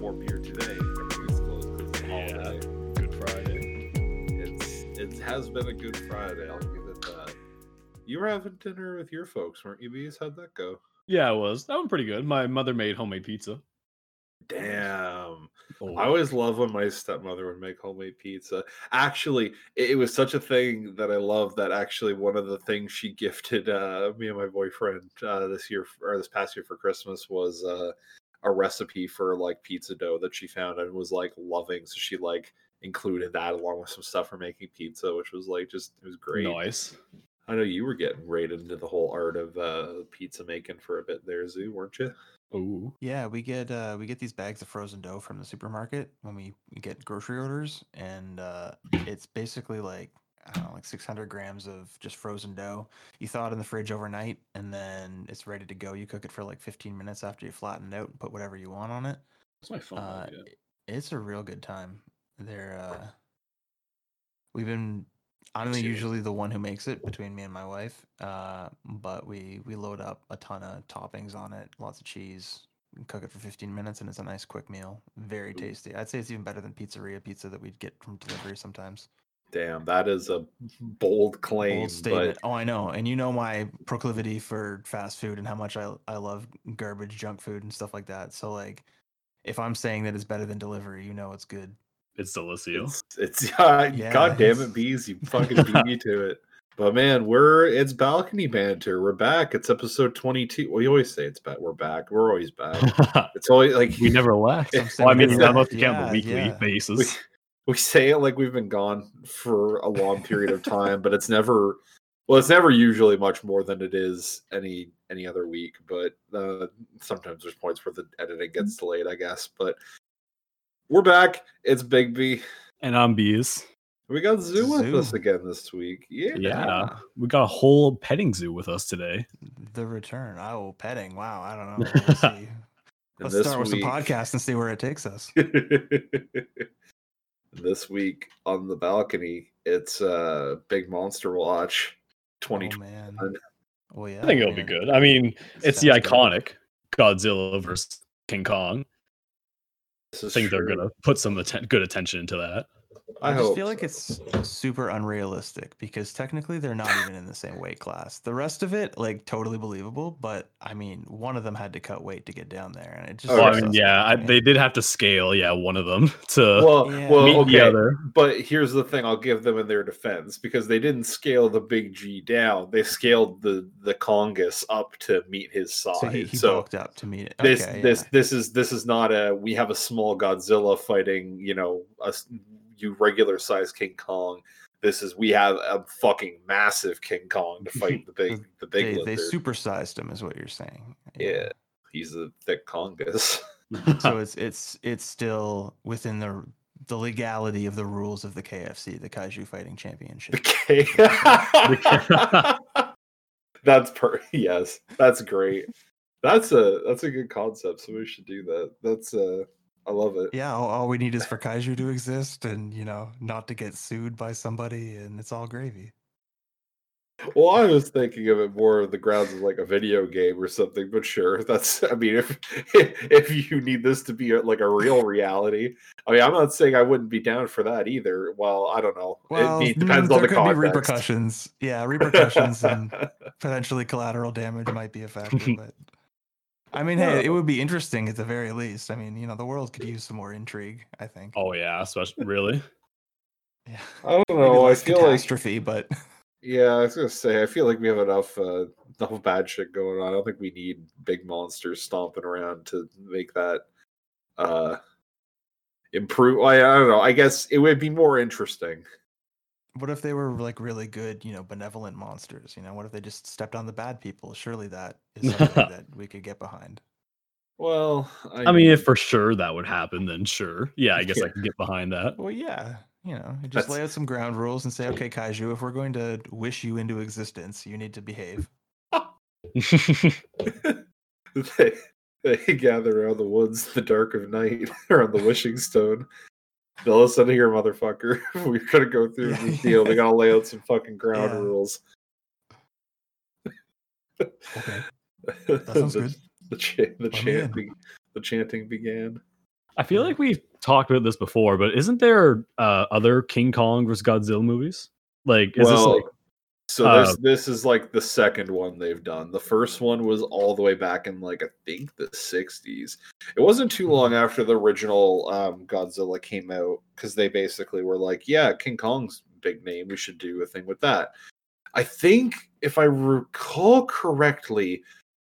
then went to go buy more beer today. Everything's closed 'cause it's a Yeah. holiday. Good Friday. It's it has been a good Friday. I'll give it that. You were having dinner with your folks, weren't you, Bees? How'd that go? Yeah, it was. That one pretty good. My mother made homemade pizza. Damn. Oh, I always love when my stepmother would make homemade pizza. Actually, it, it was such a thing that I love that actually one of the things she gifted uh, me and my boyfriend uh, this year or this past year for Christmas was uh, a recipe for like pizza dough that she found and was like loving. So she like included that along with some stuff for making pizza, which was like just it was great. nice. I know you were getting right into the whole art of uh, pizza making for a bit there, Zoo, weren't you? Ooh. Yeah, we get uh we get these bags of frozen dough from the supermarket when we, we get grocery orders, and uh it's basically like I don't know, like 600 grams of just frozen dough. You thaw it in the fridge overnight, and then it's ready to go. You cook it for like 15 minutes after you flatten it out and put whatever you want on it. That's my phone. Uh, idea. it's a real good time. They're uh, we've been. I'm usually the one who makes it between me and my wife, uh, but we we load up a ton of toppings on it, lots of cheese, and cook it for 15 minutes, and it's a nice quick meal. Very tasty. I'd say it's even better than pizzeria pizza that we'd get from delivery sometimes. Damn, that is a bold claim. Bold statement. but Oh, I know, and you know my proclivity for fast food and how much I I love garbage, junk food, and stuff like that. So like, if I'm saying that it's better than delivery, you know it's good. It's delicious. It's, it's uh, Yeah, god damn it, bees! You fucking beat me to it. But man, we're it's balcony banter. We're back. It's episode twenty two. We always say it's back. We're back. We're always back. It's always like we never left. Well, I mean, semi- I'm about to count Yeah, the weekly yeah. we, basis. We say it like we've been gone for a long period of time, but it's never. Well, it's never usually much more than it is any any other week. But uh, sometimes there's points where the editing gets delayed, I guess. But we're back. It's Big B. And I'm bees. We got Zoo with us again this week. Yeah. Yeah. We got a whole petting zoo with us today. The return. Oh, petting. Wow. I don't know. We'll see. Let's this start with some week- podcast and see where it takes us. this week on the balcony, it's uh Big Monster Watch Oh 2020. man. fun. Well, yeah. I think it'll be good. I mean, it's the sounds good. iconic Godzilla versus King Kong. I is think they're gonna put some atten- good attention into that. I, I, just hope feel like it's super unrealistic because technically they're not even in the same weight class. The rest of it, like, totally believable. But I mean, one of them had to cut weight to get down there, and it just. Oh, Well, I mean, yeah, I, they did have to scale, yeah, one of them to well, Yeah. well, meet okay. the other. But here's the thing: I'll give them in their defense because they didn't scale the big G down; they scaled the the Congus up to meet his size. So he, he so bulked up to meet it. this okay, this yeah. this is this is not a we have a small Godzilla fighting you know a s- you regular size King Kong. This is we have a fucking massive King Kong to fight the big the big they, they supersized him, is what you're saying. yeah, he's a thick Congus. so it's it's it's still within the the legality of the rules of the KFC, the Kaiju Fighting Championship. Okay. that's per yes, that's great. That's a that's a good concept. So we should do that. That's uh I love it. Yeah, all, all we need is for Kaiju to exist and you know not to get sued by somebody, and it's all gravy. Well, I was thinking of it more of the grounds of like a video game or something, but sure, that's. I mean, if if you need this to be a, like a real reality, I mean, I'm not saying I wouldn't be down for that either. Well, I don't know. Well, it mm, depends on the could context. be repercussions. Yeah, repercussions and potentially collateral damage might be a factor, but I mean, hey, it would be interesting at the very least. I mean, you know, the world could use some more intrigue. I think. Oh yeah, especially really. Yeah. I don't know. I less feel like catastrophe, but yeah, I was gonna say I feel like we have enough uh, enough bad shit going on. I don't think we need big monsters stomping around to make that uh improve. I, I don't know. I guess it would be more interesting. What if they were like really good, you know, benevolent monsters? You know, what if they just stepped on the bad people? Surely that is something that we could get behind. Well, I, I mean, if for sure that would happen, then sure. Yeah, I guess I Yeah. can get behind that. Well, yeah, you know, you just That's- lay out some ground rules and say, okay, Kaiju, if we're going to wish you into existence, you need to behave. they, they gather around the woods, in the dark of night, around the wishing stone. They'll listen to here, motherfucker. We're gonna go through Yeah, this deal. We yeah. gotta lay out some fucking ground Yeah. rules. Okay. sounds the, good. The, cha- the Let me in. chanting, the chanting began. I feel like we've talked about this before, but isn't there uh, other King Kong versus Godzilla movies? Like, is well, this like so uh, this this is like the second one they've done. The first one was all the way back in like I think the '60s. It wasn't too long after the original um, Godzilla came out because they basically were like, "Yeah, King Kong's big name. We should do a thing with that." I think if I recall correctly,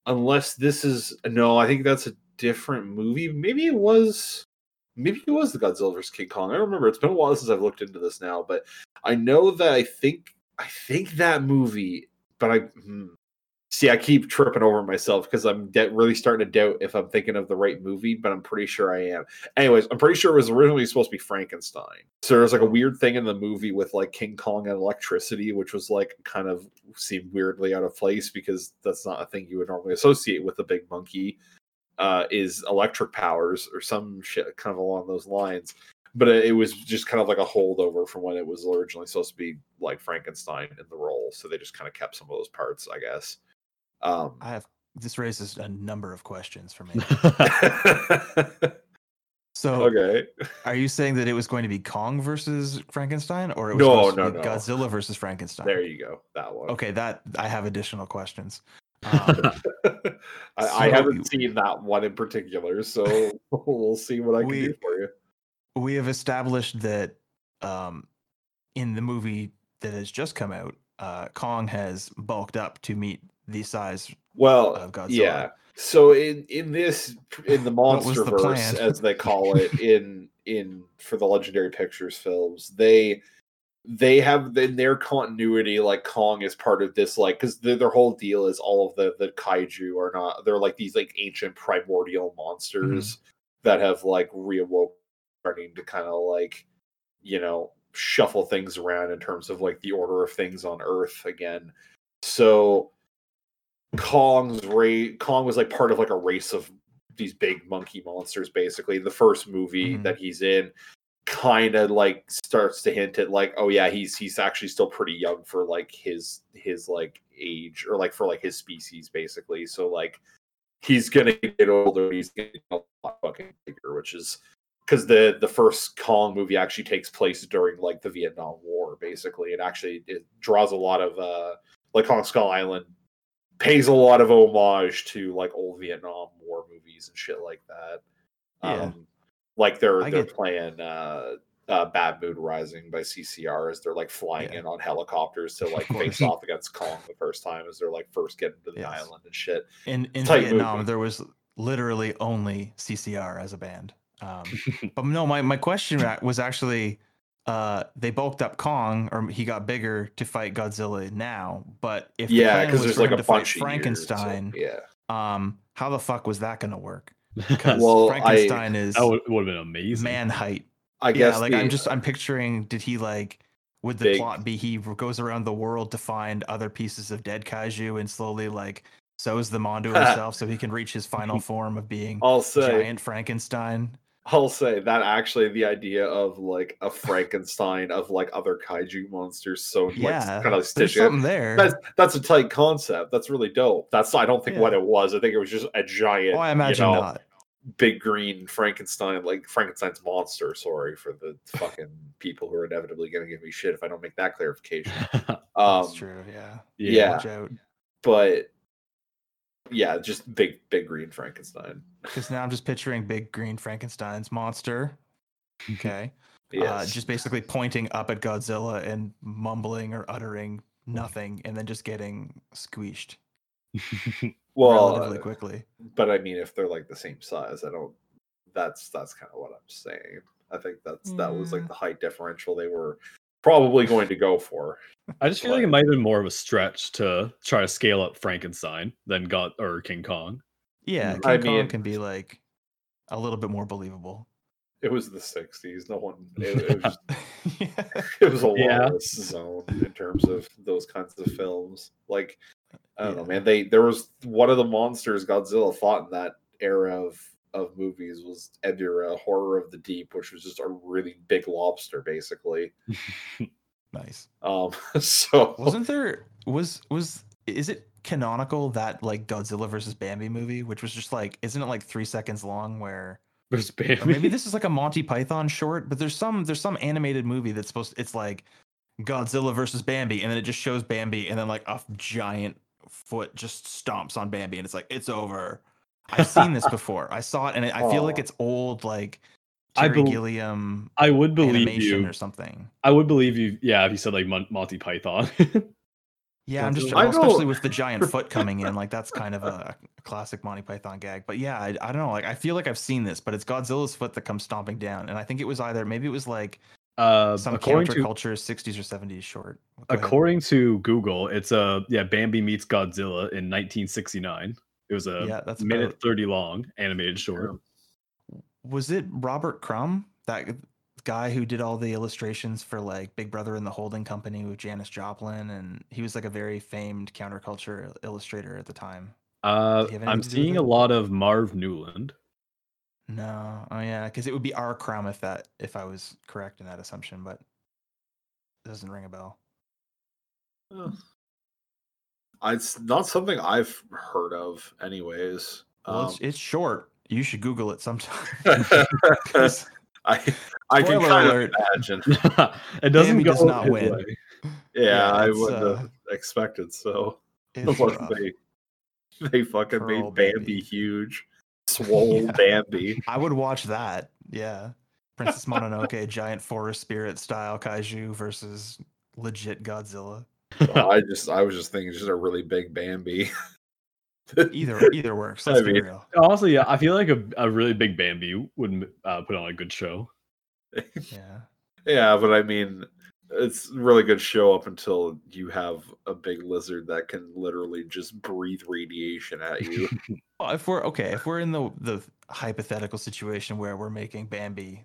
unless this is no, I think that's a different movie. Maybe it was maybe it was the Godzilla vs. King Kong. I don't remember. It's been a while since I've looked into this now, but I know that I think I think that movie, but I hmm, see. I keep tripping over myself because I'm de- really starting to doubt if I'm thinking of the right movie, but I'm pretty sure I am. Anyways, I'm pretty sure it was originally supposed to be Frankenstein. So there's like a weird thing in the movie with like King Kong and electricity, which was like kind of seemed weirdly out of place because that's not a thing you would normally associate with a big monkey. Uh, is electric powers or some shit kind of along those lines but it, it was just kind of like a holdover from when it was originally supposed to be like Frankenstein in the role. So they just kind of kept some of those parts, I guess. Um, I have this raises a number of questions for me. So, okay. are you saying that it was going to be Kong versus Frankenstein, or it was No, no, no. Godzilla versus Frankenstein? There you go. That one. Okay, that I have additional questions. Um, I, I haven't seen that one in particular, so we'll see what I can We- do for you. We have established that um, in the movie that has just come out, uh, Kong has bulked up to meet the size. Well, of Godzilla. yeah. So in in this in the was the MonsterVerse, as they call it in in for the Legendary Pictures films, they they have in their continuity like Kong is part of this like because their, their whole deal is all of the the kaiju are not they're like these like ancient primordial monsters that have like reawoke starting to kind of like you know shuffle things around in terms of like the order of things on Earth again. So Kong's race Kong was like part of like a race of these big monkey monsters basically. The first movie Mhm. that he's in kind of like starts to hint at like oh yeah he's he's actually still pretty young for like his his like age or like for like his species basically so like he's gonna get older he's gonna a lot fucking bigger which is because the the first Kong movie actually takes place during like the Vietnam War basically it actually it draws a lot of uh like Kong Skull Island pays a lot of homage to like old Vietnam War movies and shit like that. Yeah. Um, like they're I they're get- playing uh, uh, Bad Moon Rising by CCR as they're like flying Yeah. in on helicopters to like face off against Kong the first time as they're like first getting to the Yes. island and shit. In in Tight Vietnam, there was literally only CCR as a band. Um, but no, my, my question was actually uh, they bulked up Kong, or he got bigger to fight Godzilla now. But if yeah, because was there's like a bunch of years, so, Frankenstein, yeah, um, how the fuck was that going to work? Because Well, I- Frankenstein is that would, would have been amazing. man height. I guess yeah, like the- I'm just I'm picturing. Did he like? Would the Big- plot be he goes around the world to find other pieces of dead kaiju and slowly like sews them onto himself so he can reach his final form of being I'll say giant Frankenstein? I'll say that actually the idea of like a Frankenstein of like other kaiju monsters so like Yeah, kind of stitched something there. That's that's a tight concept. That's really dope. That's I don't think Yeah. what it was. I think it was just a giant, oh, I imagine you know, not. big green Frankenstein, like Frankenstein's monster. Sorry for the fucking people who are inevitably going to give me shit if I don't make that clarification. Um, That's true. Yeah. yeah. Out. but yeah, just big, big green Frankenstein. Because now I'm just picturing big green Frankenstein's monster. Okay. Yes. Uh, just basically pointing up at Godzilla and mumbling or uttering nothing and then just getting squeezed well, relatively uh, quickly. but I mean, if they're like the same size, I don't. That's that's kind of what I'm saying. I think that's that was like the height differential they were probably going to go for. I just feel like it might have been more of a stretch to try to scale up Frankenstein than got or King Kong. Yeah, mm. King I Kong mean- can be like a little bit more believable. It was the '60s. No one. It, it was yeah. it was a Yeah. zone in terms of those kinds of films. Like I don't know, man. They there was one of the monsters Godzilla fought in that era of of movies was Ebirah, Horror of the Deep, which was just a really big lobster, basically. Nice. Um, so Wasn't there was was is it canonical that like Godzilla versus Bambi movie, which was just like, isn't it like three seconds long? Where There's Bambi. maybe this is like a Monty Python short, but there's some there's some animated movie that's supposed it's like Godzilla versus Bambi, and then it just shows Bambi, and then like a giant foot just stomps on Bambi, and it's like it's over. I've seen this before. I saw it, and I feel like it's old, like I Terry Gilliam I would believe you. or something. I would believe you. Yeah, if you said like Mon- Monty Python. Yeah, I'm just Godzilla. well, I especially with the giant foot coming in, like that's kind of a, a classic Monty Python gag. But yeah, I, I don't know. Like I feel like I've seen this, but it's Godzilla's foot that comes stomping down, and I think it was either maybe it was like uh, some according to counterculture 60s or 70s short. Go ahead. according to Google, it's a yeah Bambi meets Godzilla in 1969. It was a yeah, that's minute about, 30 long animated short. was it Robert Crumb that guy who did all the illustrations for like Big Brother and the Holding Company with Janis Joplin, and he was like a very famed counterculture illustrator at the time. Uh, Do you have I'm anything to do with seeing a lot of Marv Newland. No, oh yeah, because it would be R. Crumb if that if I was correct in that assumption, but it doesn't ring a bell. It's not something I've heard of, anyways. Well, it's, Um, it's short. You should Google it sometime. 'Cause I I can Spoiler kind alert. of imagine. it doesn't Bambi go does not win. way. Yeah, Yeah, I wouldn't uh, have expected so. it's they they fucking For made Bambi, Bambi. huge, swole Yeah. Bambi. I would watch that. Yeah. Princess Mononoke, giant forest spirit style kaiju versus legit Godzilla. I just I was just thinking just a really big Bambi. Either either works. Let's I be mean- real. Honestly, yeah, I feel like a, a really big Bambi would uh, put on a good show. Yeah. yeah, but I mean, it's a really good show up until you have a big lizard that can literally just breathe radiation at you. Well, if we're okay, if we're in the the hypothetical situation where we're making Bambi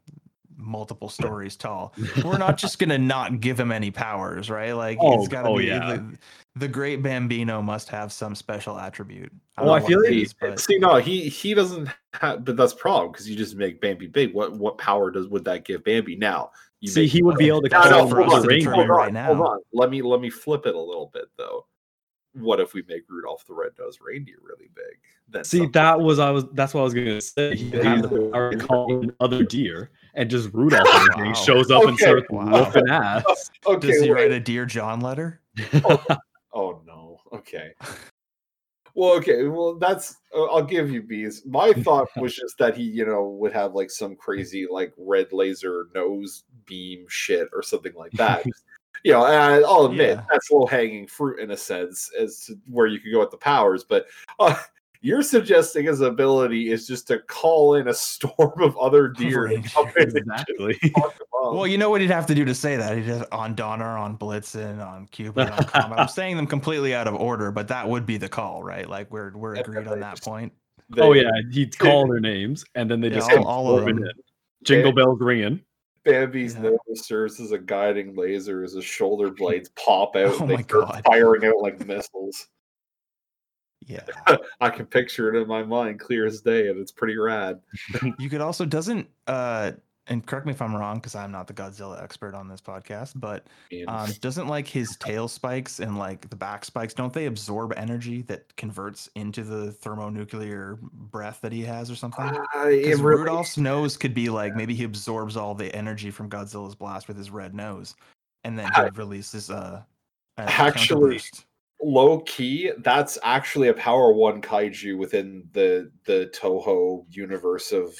multiple stories tall, we're not just gonna not give him any powers, right? Like Oh, it's gotta oh, be yeah. the, the great Bambino must have some special attribute. I Well, I don't know feel what it like- is, but See, no, he he doesn't have, but that's the problem because you just make Bambi big. What what power does would that give Bambi? Now you See, he would be able to No, That's no, all call for hold on, the reindeer. right now. hold on. Let me let me flip it a little bit though. What if we make Rudolph the Red-Nosed Reindeer really big? Then See, something- that was I was that's what I was gonna say. He would have the power to call in other deer, and just Rudolph and everything Wow. shows up and Okay. starts Wow. whooping ass. okay. does he wait. write a Dear John letter? Oh no. Okay. Well, okay. Well, that's. uh, I'll give you bees. My thought was just that he, you know, would have like some crazy like red laser nose beam shit or something like that. you know, and I'll admit Yeah. that's low hanging fruit in a sense as to where you could go with the powers, but. Uh, you're suggesting his ability is just to call in a storm of other deer to come in and just exactly. fuck 'em. Well, you know what he'd have to do to say that? He'd have on Donner, on Blitzen, on Cupid, on Comet. I'm saying them completely out of order, but that would be the call, right? Like we're we're Yeah, agreed they on that just- point. oh yeah, he'd call their names, and then they Yeah, just all- come all of storming them. in. Jingle bells ringing. Bambi's Yeah. nose serves as a guiding laser as his shoulder blades pop oh out. Oh and they my start God. Firing out like missiles. Yeah. I can picture it in my mind clear as day, and it's pretty rad. You could also doesn't uh and correct me if I'm wrong because I'm not the Godzilla expert on this podcast, but um, doesn't like his tail spikes and like the back spikes, don't they absorb energy that converts into the thermonuclear breath that he has or something? Because really- Rudolph's nose could be like maybe he absorbs all the energy from Godzilla's blast with his red nose, and then he I- releases uh, a Actually. Low key, that's actually a Power One kaiju within the the Toho universe of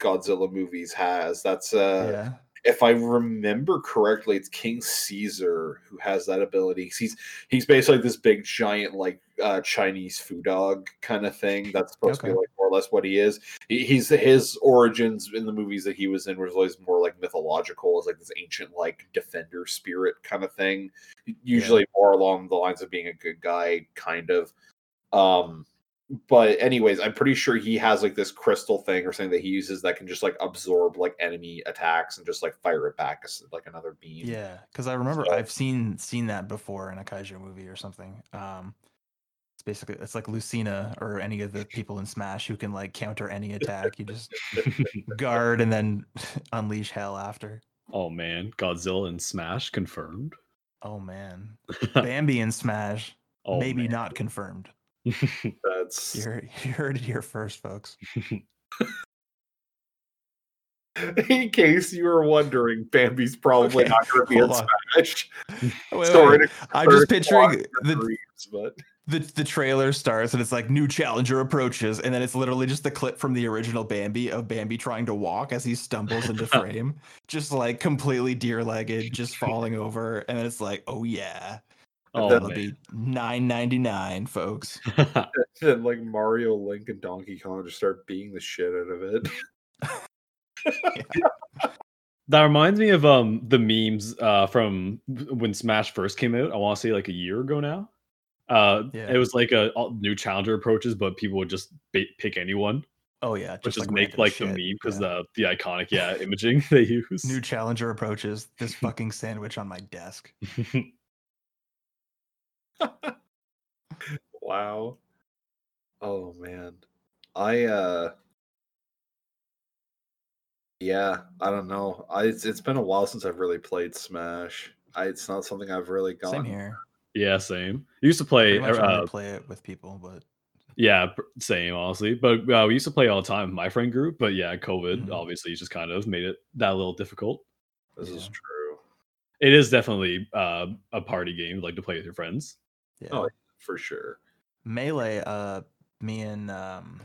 Godzilla movies. Has that's uh, yeah, if I remember correctly, it's King Caesar who has that ability. He's he's basically this big giant like uh, Chinese foo dog kind of thing. That's supposed to be like more or less what he is. He, he's his origins in the movies that he was in was always more like mythological, as like this ancient like defender spirit kind of thing. Usually more along the lines of being a good guy, kind of. Um, but anyways, I'm pretty sure he has like this crystal thing or something that he uses that can just like absorb like enemy attacks and just like fire it back as like another beam. yeah. Because I remember So- I've seen seen that before in a kaiju movie or something. Um, it's basically it's like Lucina or any of the people in Smash who can like counter any attack. You just guard and then unleash hell after. oh man, Godzilla and Smash confirmed. Oh man, Bambi in Smash. Oh, maybe man. not confirmed. That's You heard, you heard it here first, folks. in case you were wondering, Bambi's probably Okay, not going to be in on. Smash. Wait, Sorry wait. I'm just picturing the, Reeves, but the the trailer starts and it's like new challenger approaches, and then it's literally just the clip from the original Bambi of Bambi trying to walk as he stumbles into frame, just like completely deer legged, just falling over, and then it's like, oh yeah, oh, that'll man. be nine ninety nine, folks. then like Mario, Link, and Donkey Kong just start beating the shit out of it. that reminds me of um the memes uh from when Smash first came out. I want to say like a year ago now. Uh, Yeah. it was like a all- new challenger approaches, but people would just ba- pick anyone, Oh yeah, which just is like make random like the meme because yeah. the the iconic yeah imaging they use. new challenger approaches. This fucking sandwich on my desk. Wow. Oh man. I uh Yeah, I don't know. I it's, it's been a while since I've really played Smash. I, it's not something I've really gone. Same here. yeah, same. You used to play, Pretty much uh, play it with people, but yeah, same honestly. But uh, we used to play all the time, with my friend group. But yeah, COVID Mhm. obviously just kind of made it that little difficult. This is true. It is definitely uh, a party game, like to play with your friends. Yeah. Oh, for sure. Melee, uh, me and um,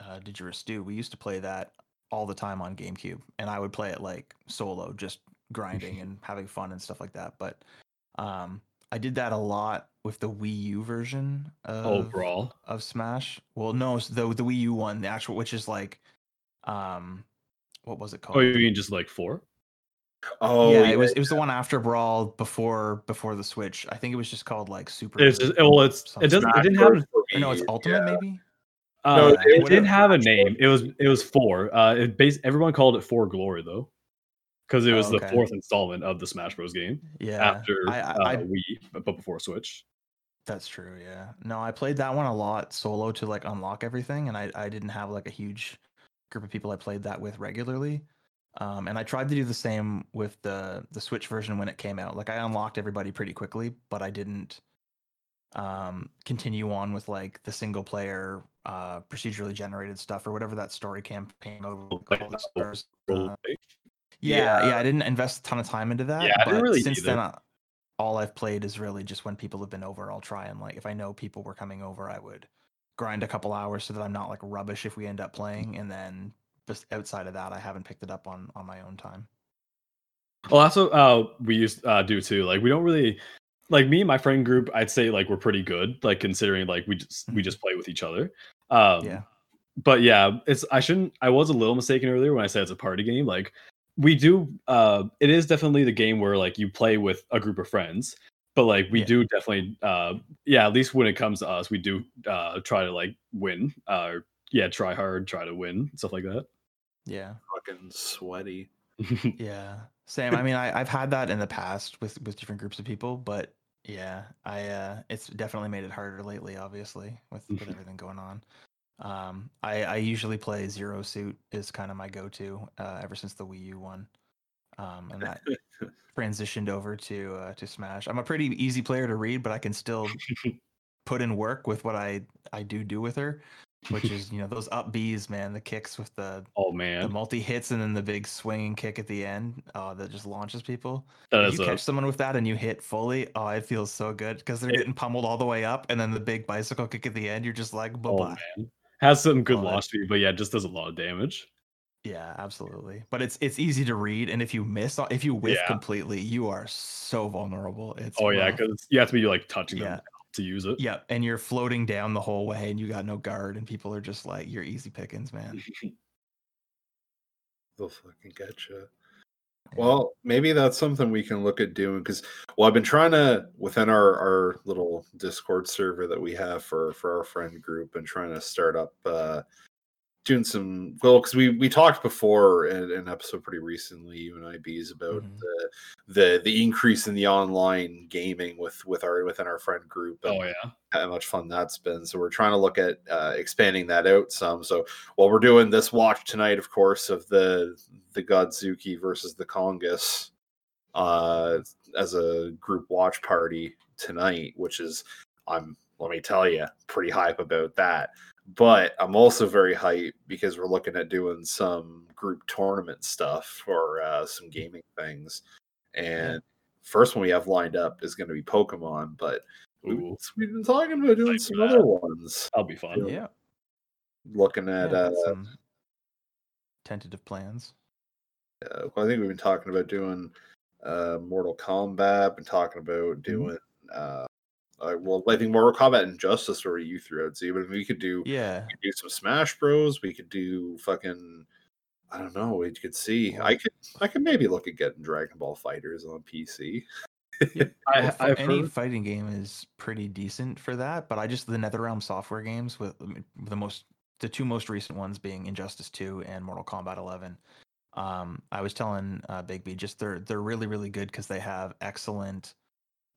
uh, Did You Stew, we used to play that all the time on GameCube, and I would play it like solo, just grinding and having fun and stuff like that. But um, I did that a lot with the Wii U version of, Oh, brawl. of Smash. Well, no, the the Wii U one, the actual, which is like, um, what was it called? Oh, you mean just like four? Oh yeah, it was it was the one after Brawl before before the Switch. I think it was just called like Super. It's just, well, it's it doesn't. It didn't have. Bros. no, it's Ultimate yeah. maybe. Uh, No, it, it didn't have a name. It was it was four. Uh, it bas- everyone called it Four Glory though, because it Oh, was the fourth installment of the Smash Bros. game Yeah, after I, I, uh, I Wii, but but before Switch. That's true, yeah. No, I played that one a lot solo to like unlock everything, and I, I didn't have like a huge group of people I played that with regularly. Um, and I tried to do the same with the the Switch version when it came out. Like I unlocked everybody pretty quickly, but I didn't um, continue on with like the single player uh, procedurally generated stuff or whatever that story campaign mode was Like called, the Stars, Roll- uh, yeah, yeah, Yeah. I didn't invest a ton of time into that. Yeah, I didn't but really since either. then, uh, all I've played is really just when people have been over. I'll try and like if I know people were coming over, I would grind a couple hours so that I'm not like rubbish if we end up playing, and then just outside of that, I haven't picked it up on on my own time. Well, that's what uh, we used uh, do too. Like we don't really like me and my friend group. I'd say like we're pretty good. Like considering like we just we Mhm. just play with each other. Um, Yeah. But yeah, it's I shouldn't. I was a little mistaken earlier when I said it's a party game. Like we do. Uh, it is definitely the game where like you play with a group of friends. But like we Yeah. do definitely. Uh, yeah, at least when it comes to us, we do uh try to like win. Uh, yeah, try hard, try to win, stuff like that. Yeah, Fucking sweaty. yeah, same. I mean, I, I've had that in the past with with different groups of people, but yeah, I uh, it's definitely made it harder lately. Obviously, with with everything going on. Um, I I usually play Zero Suit is kind of my go to uh, ever since the Wii U one. Um, and that transitioned over to uh, to Smash. I'm a pretty easy player to read, but I can still put in work with what I I do do with her, which is you know those up Bs, man, the kicks with the oh man, the multi hits and then the big swinging kick at the end uh, that just launches people. that you a catch someone with that and you hit fully, oh, it feels so good because they're It- getting pummeled all the way up, and then the big bicycle kick at the end, you're just like, bye oh bye. man. Has some good launch speed, but yeah, it just does a lot of damage. Yeah, absolutely. But it's it's easy to read, and if you miss, if you whiff Yeah. completely, you are so vulnerable. It's Oh yeah, because you have to be like touching Yeah. Them to use it. Yeah, and you're floating down the whole way, and you got no guard, and people are just like, "You're easy pickings, man." They'll fucking get you. Yeah. Well, maybe that's something we can look at doing because well, I've been trying to within our our little Discord server that we have for for our friend group and trying to start up uh doing some well because we we talked before in an episode pretty recently you and I bees about Mhm. the the the increase in the online gaming with with our within our friend group and Oh yeah. how much fun that's been. So we're trying to look at uh, expanding that out some. So while we're doing this watch tonight, of course, of the the Godzuki versus the Congus uh, as a group watch party tonight, which is I'm let me tell you, pretty hype about that. But I'm also very hype because we're looking at doing some group tournament stuff or uh, some gaming things. And first one we have lined up is going to be Pokemon, but we've, Ooh, we've been talking about doing Hype some for other ones. that'll be fun. Yeah. Looking yeah, at, uh, some tentative plans. uh, well, I think we've been talking about doing uh, Mortal Kombat, been talking about doing. Uh, uh, well, I think Mortal Kombat Injustice were you threw out, Z, but we could do Yeah. we could do some Smash Bros. We could do fucking. I don't know. We could see. I could. I could maybe look at getting Dragon Ball Fighters on PC. I, Well, I've any heard, fighting game is pretty decent for that, but I just the NetherRealm software games with the most the two most recent ones being Injustice 2 and Mortal Kombat 11. Um, I was telling uh, Big B just they're they're really really good because they have excellent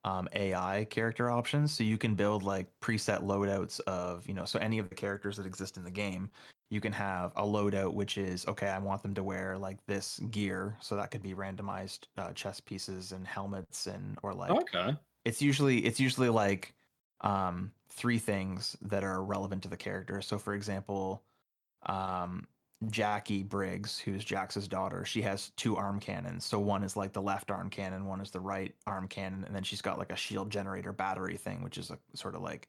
um, AI character options, so you can build like preset loadouts of you know so any of the characters that exist in the game. You can have a loadout which is okay. I want them to wear like this gear, so that could be randomized uh, chest pieces and helmets and or like okay. it's usually it's usually like um three things that are relevant to the character so for example um Jacqui Briggs who's jax's daughter she has two arm cannons so one is like the left arm cannon one is the right arm cannon and then she's got like a shield generator battery thing which is a sort of like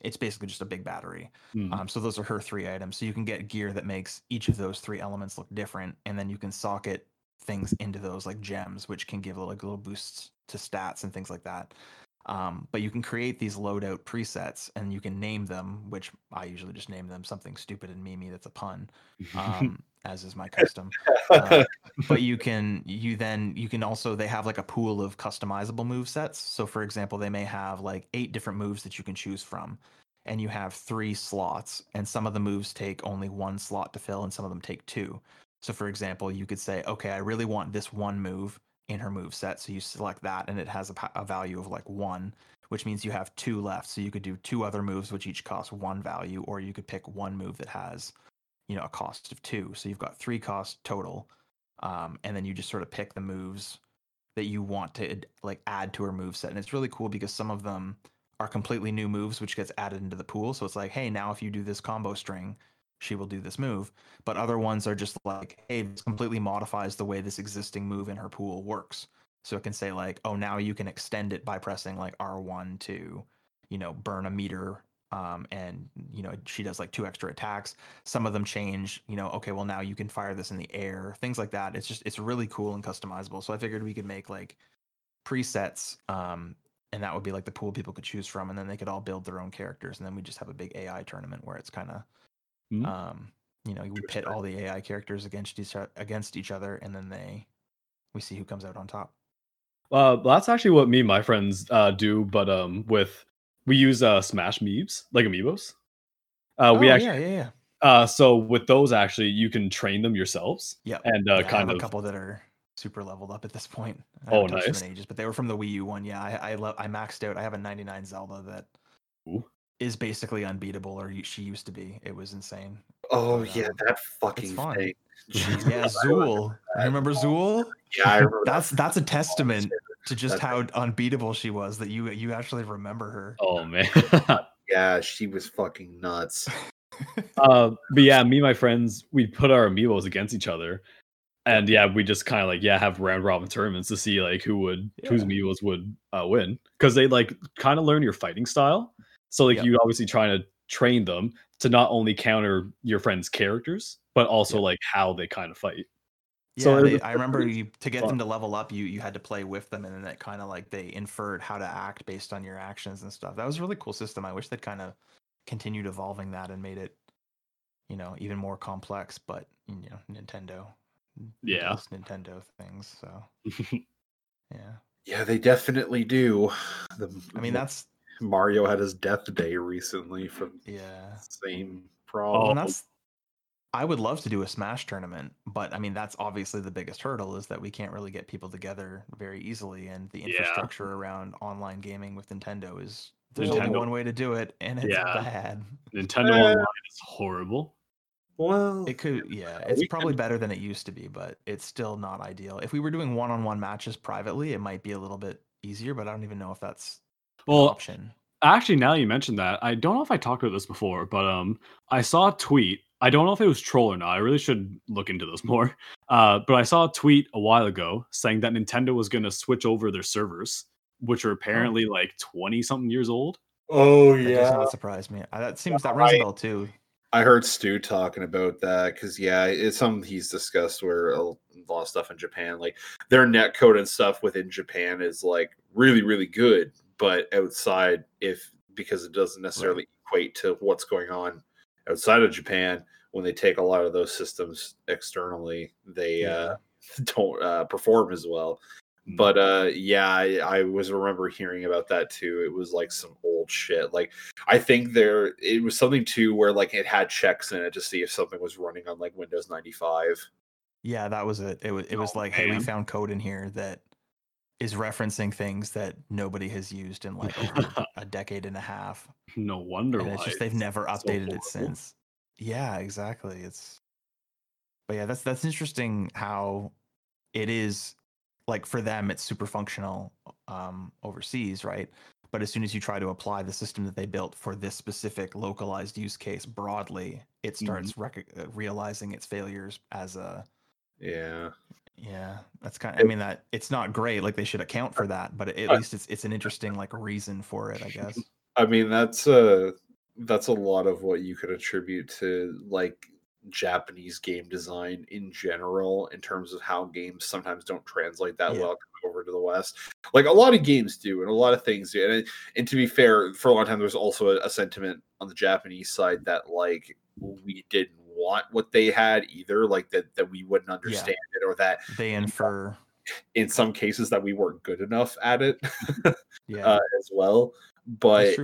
it's basically just a big battery Hmm. um, so those are her three items. So you can get gear that makes each of those three elements look different, and then you can socket things into those like gems, which can give like little boosts to stats and things like that. Um, but you can create these loadout presets, and you can name them, which I usually just name them something stupid and memey that's a pun, um, as is my custom. Uh, but you can you then you can also they have like a pool of customizable move sets so for example they may have like eight different moves that you can choose from and you have three slots and some of the moves take only one slot to fill and some of them take two so for example you could say okay i really want this one move in her move set so you select that and it has a, a value of like one which means you have two left so you could do two other moves which each cost one value or you could pick one move that has you know a cost of two. So you've got three costs total um, and then you just sort of pick the moves that you want to like add to her move set. And it's really cool because some of them are completely new moves which gets added into the pool. So it's like hey now if you do this combo string she will do this move but other ones are just like hey this completely modifies the way this existing move in her pool works. So it can say like oh now you can extend it by pressing like r1 to you know burn a meter um, and you know she does like two extra attacks. Some of them change you know okay well now you can fire this in the air things like that. It's just it's really cool and customizable. So i figured we could make like presets um and that would be like the pool people could choose from and then they could all build their own characters and then we just have a big ai tournament where it's kind of Hmm. um you know we pit all the ai characters against each against each other and then they we see who comes out on top Uh, that's actually what me and my friends uh, do, but um, with we use uh Smash Meebs like amiibos. Uh, we Oh, actually yeah yeah yeah uh, so with those actually you can train them yourselves Yep. and uh, Yeah, kind have of a couple that are super leveled up at this point. I Oh, haven't touched them nice. ages, but they were from the Wii U one. Yeah, I I, lo- I maxed out. I have a 99 Zelda that is basically unbeatable, or she used to be. It was insane. Oh But, yeah, um, that fucking fun. thing. Jesus, Yeah, Zool. I remember Zool? Yeah, I remember. That's that's a testament to just That's- how unbeatable she was that you you actually remember her. oh man. Yeah, she was fucking nuts. uh, but yeah, me and my friends we put our amiibos against each other, and yeah, we just kind of like yeah have round robin tournaments to see like who would whose Yeah. amiibos would uh, win because they like kind of learn your fighting style. So like Yep. you obviously trying to train them to not only counter your friends' characters but also Yep. like how they kind of fight. Yeah, So they, I remember you to get fun. them to level up, you you had to play with them, and then that kind of like they inferred how to act based on your actions and stuff. That was a really cool system. I wish they'd kind of continued evolving that and made it, you know, even more complex. But you know, Nintendo, Yeah. does Nintendo things. So yeah, Yeah, they definitely do. The, I mean that's Mario had his death day recently from yeah. same Well, problem. and that's I would love to do a Smash tournament, but I mean that's obviously the biggest hurdle is that we can't really get people together very easily, and the Yeah. infrastructure around online gaming with Nintendo is there's only one way to do it, and it's Yeah. bad. Nintendo Uh, Online is horrible. well, It could, yeah, Yeah, it's probably can- better than it used to be, but it's still not ideal. If we were doing one-on-one matches privately, it might be a little bit easier, but I don't even know if that's an Well, option. actually, now you mentioned that, I don't know if I talked about this before, but um, I saw a tweet. I don't know if it was troll or not. I really should look into this more. Uh, but I saw a tweet a while ago saying that Nintendo was going to switch over their servers, which are apparently like twenty something years old. Oh That does not surprise me. That seems that rings a bell too. I heard Stu talking about that because yeah, it's something he's discussed where a lot of stuff in Japan, like their net code and stuff within Japan, is like really really good, but outside, if because it doesn't necessarily equate to what's going on outside of Japan, when they take a lot of those systems externally, they uh, don't uh, perform as well. Mm. But uh, yeah, I, I was remember hearing about that too. It was like some old shit. Like I think there it was something too where like it had checks in it to see if something was running on like Windows 95. Yeah, that was it. It was it was Oh, like, hey, we found code in here that is referencing things that nobody has used in like a decade and a half. no wonder And why. it's just they've never so updated it since. Yeah, exactly. It's but yeah, that's that's interesting how it is like for them it's super functional um overseas, right? But as soon as you try to apply the system that they built for this specific localized use case broadly, it starts rec- uh, realizing its failures as a Yeah. yeah, that's kind. I mean, that it's not great. Like they should account for that, but at least it's it's an interesting like reason for it, I guess. I mean that's uh that's a lot of what you could attribute to like Japanese game design in general in terms of how games sometimes don't translate that Yeah. well over to the West. Like a lot of games do, and a lot of things do. And, and to be fair, for a long time there was also a, a sentiment on the Japanese side that like we didn't want what they had either, like that that we wouldn't understand it, or that They infer, in some cases that we weren't good enough at it yeah, uh, as well. But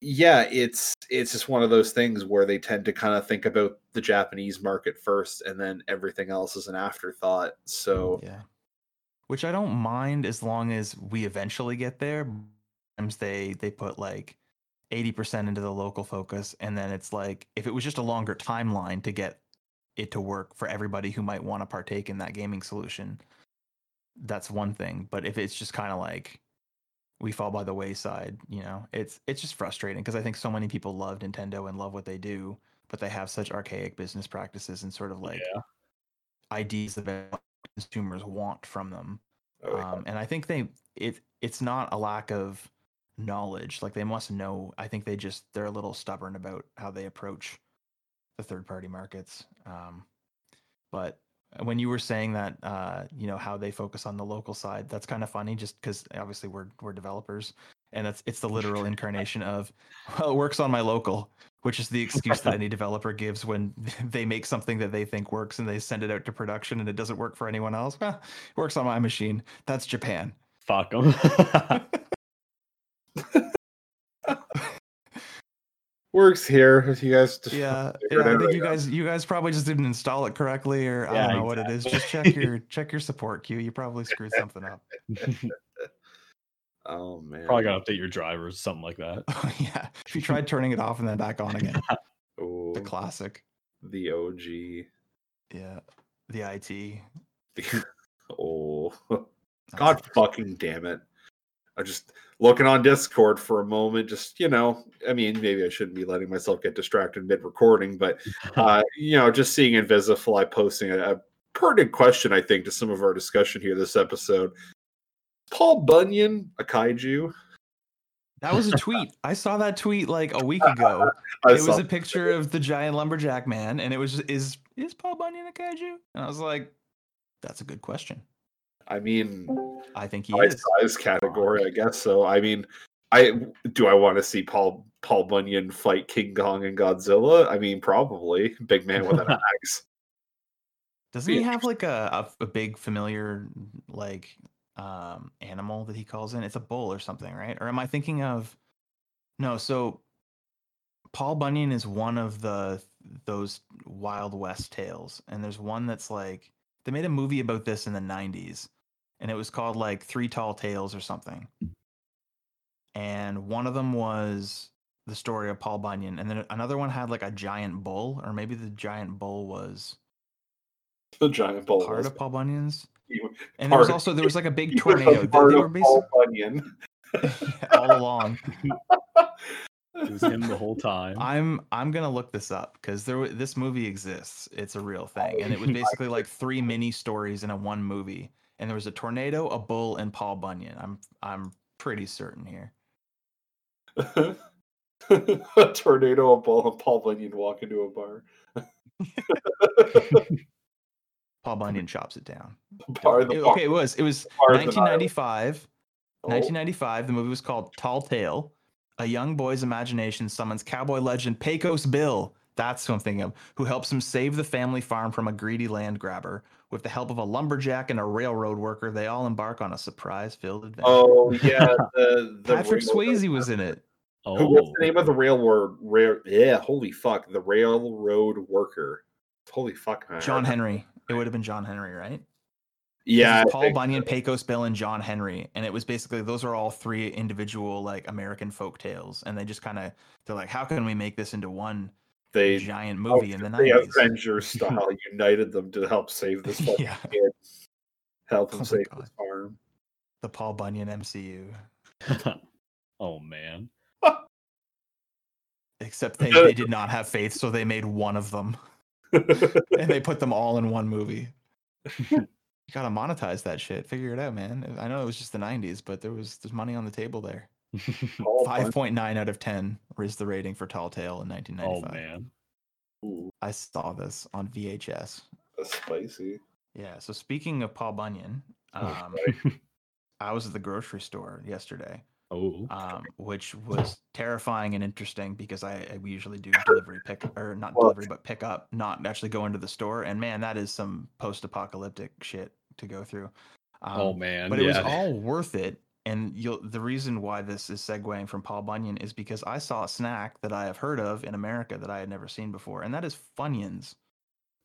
yeah it's it's just one of those things where they tend to kind of think about the japanese market first and then everything else is an afterthought. So Yeah, which I don't mind as long as we eventually get there. Sometimes they they put like eighty percent into the local focus, and then it's like if it was just a longer timeline to get it to work for everybody who might want to partake in that gaming solution, that's one thing. But if it's just kind of like we fall by the wayside, you know, it's it's just frustrating because I think so many people love Nintendo and love what they do, but they have such archaic business practices and sort of like Yeah. ideas that consumers want from them. oh, yeah. Um, and I think they it it's not a lack of knowledge. Like they must know. I think they just they're a little stubborn about how they approach the third party markets. Um, but when you were saying that, uh, you know how they focus on the local side, that's kind of funny. Just because obviously we're we're developers, and it's it's the literal incarnation of well, it works on my local, which is the excuse that any developer gives when they make something that they think works and they send it out to production and it doesn't work for anyone else. Well, it works on my machine. That's Japan. Fuck 'em. Works here if you guys just Yeah, yeah. I think I you guys you guys probably just didn't install it correctly, or I don't know what it is. Just check your check your support queue. You probably screwed something up. oh man Probably gotta update your drivers, something like that. Oh, yeah, if you tried turning it off and then back on again, oh, the classic. the og Yeah, the IT. oh god fucking damn it i'm just looking on discord for a moment just you know i mean maybe i shouldn't be letting myself get distracted mid recording but uh, you know, just seeing Invisifly posting a, a pertinent question, I think, to some of our discussion here this episode. Paul Bunyan, a kaiju. That was a tweet. I saw that tweet like a week ago. It was a picture of the giant lumberjack man, and it was is is Paul Bunyan a kaiju? And I was like, that's a good question. I mean, I think he is. size category, I guess so. I mean, I do I want to see Paul Paul Bunyan fight King Kong and Godzilla? I mean, probably big man with an axe. Doesn't he have like a, a a big familiar like um animal that he calls in? It's a bull or something, right? Or am I thinking of No, so Paul Bunyan is one of the those Wild West tales and there's one that's like they made a movie about this in the 90s and it was called like Three Tall Tales or something. And one of them was the story of Paul Bunyan and then another one had like a giant bull or maybe the giant bull was The giant bull. part was- of Paul Bunyan's. he- And there was also there was like a big he a tornado. They, part they of were Paul basically Bunyan. all along. It was him the whole time. I'm I'm gonna look this up because there wa- this movie exists. It's a real thing, and it was basically like three mini stories in a one movie. And there was a tornado, a bull, and Paul Bunyan. I'm I'm pretty certain here. a tornado, a bull, and Paul Bunyan walk into a bar. Paul Bunyan chops it down. bar the It- bar- okay, it was it was bar of the Nile. 1995. Oh, 1995. The movie was called Tall Tale. A young boy's imagination summons cowboy legend Pecos Bill. That's who I'm thinking of, who helps him save the family farm from a greedy land grabber. With the help of a lumberjack and a railroad worker, they all embark on a surprise-filled adventure. Oh yeah, the, the Patrick railroad- Swayze was in it. Oh. Who- What's oh, the name of the railroad? Rail, yeah, holy fuck, the railroad worker. Holy fuck, man. John Henry. It would have been John Henry, right? Yeah, Paul Bunyan, so. Pecos Bill, and John Henry, and it was basically those are all three individual like American folk tales, and they just kind of they're like, how can we make this into one they giant oh, movie in the they nineties? Avengers style united them to help save this fucking yeah, kid, help Oh him my save God. this farm. the Paul Bunyan MCU. oh man. Except they, they did not have faith, so they made one of them, and they put them all in one movie. you gotta monetize that shit. Figure it out, man. I know it was just the '90s, but there was there's money on the table there. Paul Five Bunyan. point nine out of ten is the rating for Tall Tale in nineteen ninety five. oh 1995. man. Ooh, I saw this on VHS. that's spicy. Yeah. So speaking of Paul Bunyan, Oh, um, I was at the grocery store yesterday, Oh. um, which was terrifying and interesting because I, I we usually do delivery pick or not Well- delivery but pick up, not actually go into the store. And man, that is some post-apocalyptic shit to go through. Um, oh man. but it was all worth it. And you'll the reason why this is segueing from Paul Bunyan is because I saw a snack that I have heard of in America that I had never seen before, and that is Funyuns.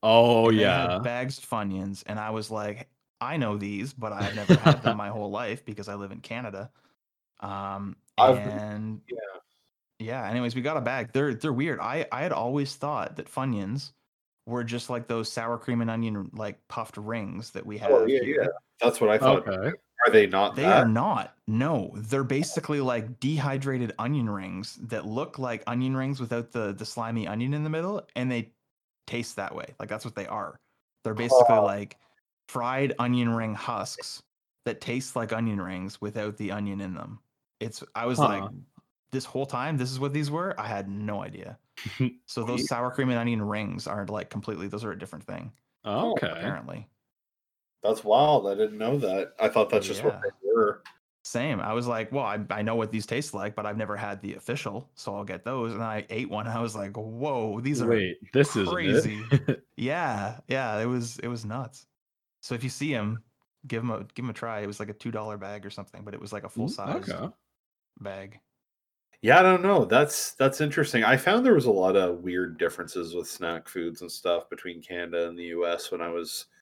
Oh And yeah. bags of Funyuns, and I was like, I know these, but I've never had them my whole life because I live in Canada. Um, I've and Yeah. yeah. Anyways, we got a bag. They're they're weird. I I had always thought that Funyuns were just like those sour cream and onion like puffed rings that we have. Oh yeah, here. yeah. That's what I thought. Okay. Are they not They that? are not. No, they're basically like dehydrated onion rings that look like onion rings without the the slimy onion in the middle, and they taste that way. Like that's what they are. They're basically Oh. like fried onion ring husks that taste like onion rings without the onion in them. It's. I was like, this whole time, this is what these were. I had no idea. So those sour cream and onion rings aren't like completely. Those are a different thing. Okay. Apparently. That's wild. I didn't know that. I thought that's just what they were. Same. I was like, well, I, I know what these taste like, but I've never had the official, so I'll get those. And I ate one. And I was like, whoa, these are Wait, this is crazy. yeah, yeah. It was it was nuts. So if you see them, give them a give them a try. It was like a two dollar bag or something, but it was like a full size Mm, Okay. bag. Yeah, I don't know. That's that's interesting. I found there was a lot of weird differences with snack foods and stuff between Canada and the US when I was well,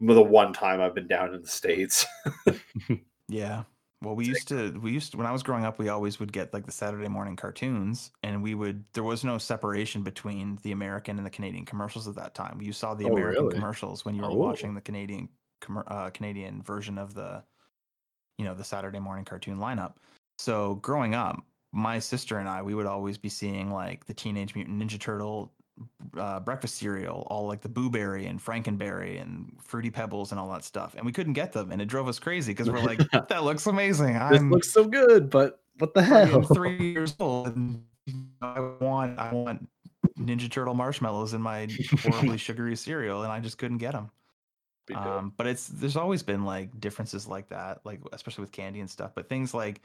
the one time I've been down in the States. Yeah. Well, we used to we used to, when I was growing up, we always would get like the Saturday morning cartoons, and we would there was no separation between the American and the Canadian commercials at that time. You saw the Oh, American really? commercials when you were Oh. watching the Canadian uh, Canadian version of the, you know, the Saturday morning cartoon lineup. So growing up, my sister and I, we would always be seeing like the Teenage Mutant Ninja Turtle uh, breakfast cereal, all like the Boo Berry and Frankenberry and Fruity Pebbles and all that stuff, and we couldn't get them, and it drove us crazy because we're like, that looks amazing. This I'm looks so good, but what the hell? three years old, and I want I want Ninja Turtle marshmallows in my horribly sugary cereal, and I just couldn't get them. Um, but it's there's always been like differences like that, like especially with candy and stuff. But things like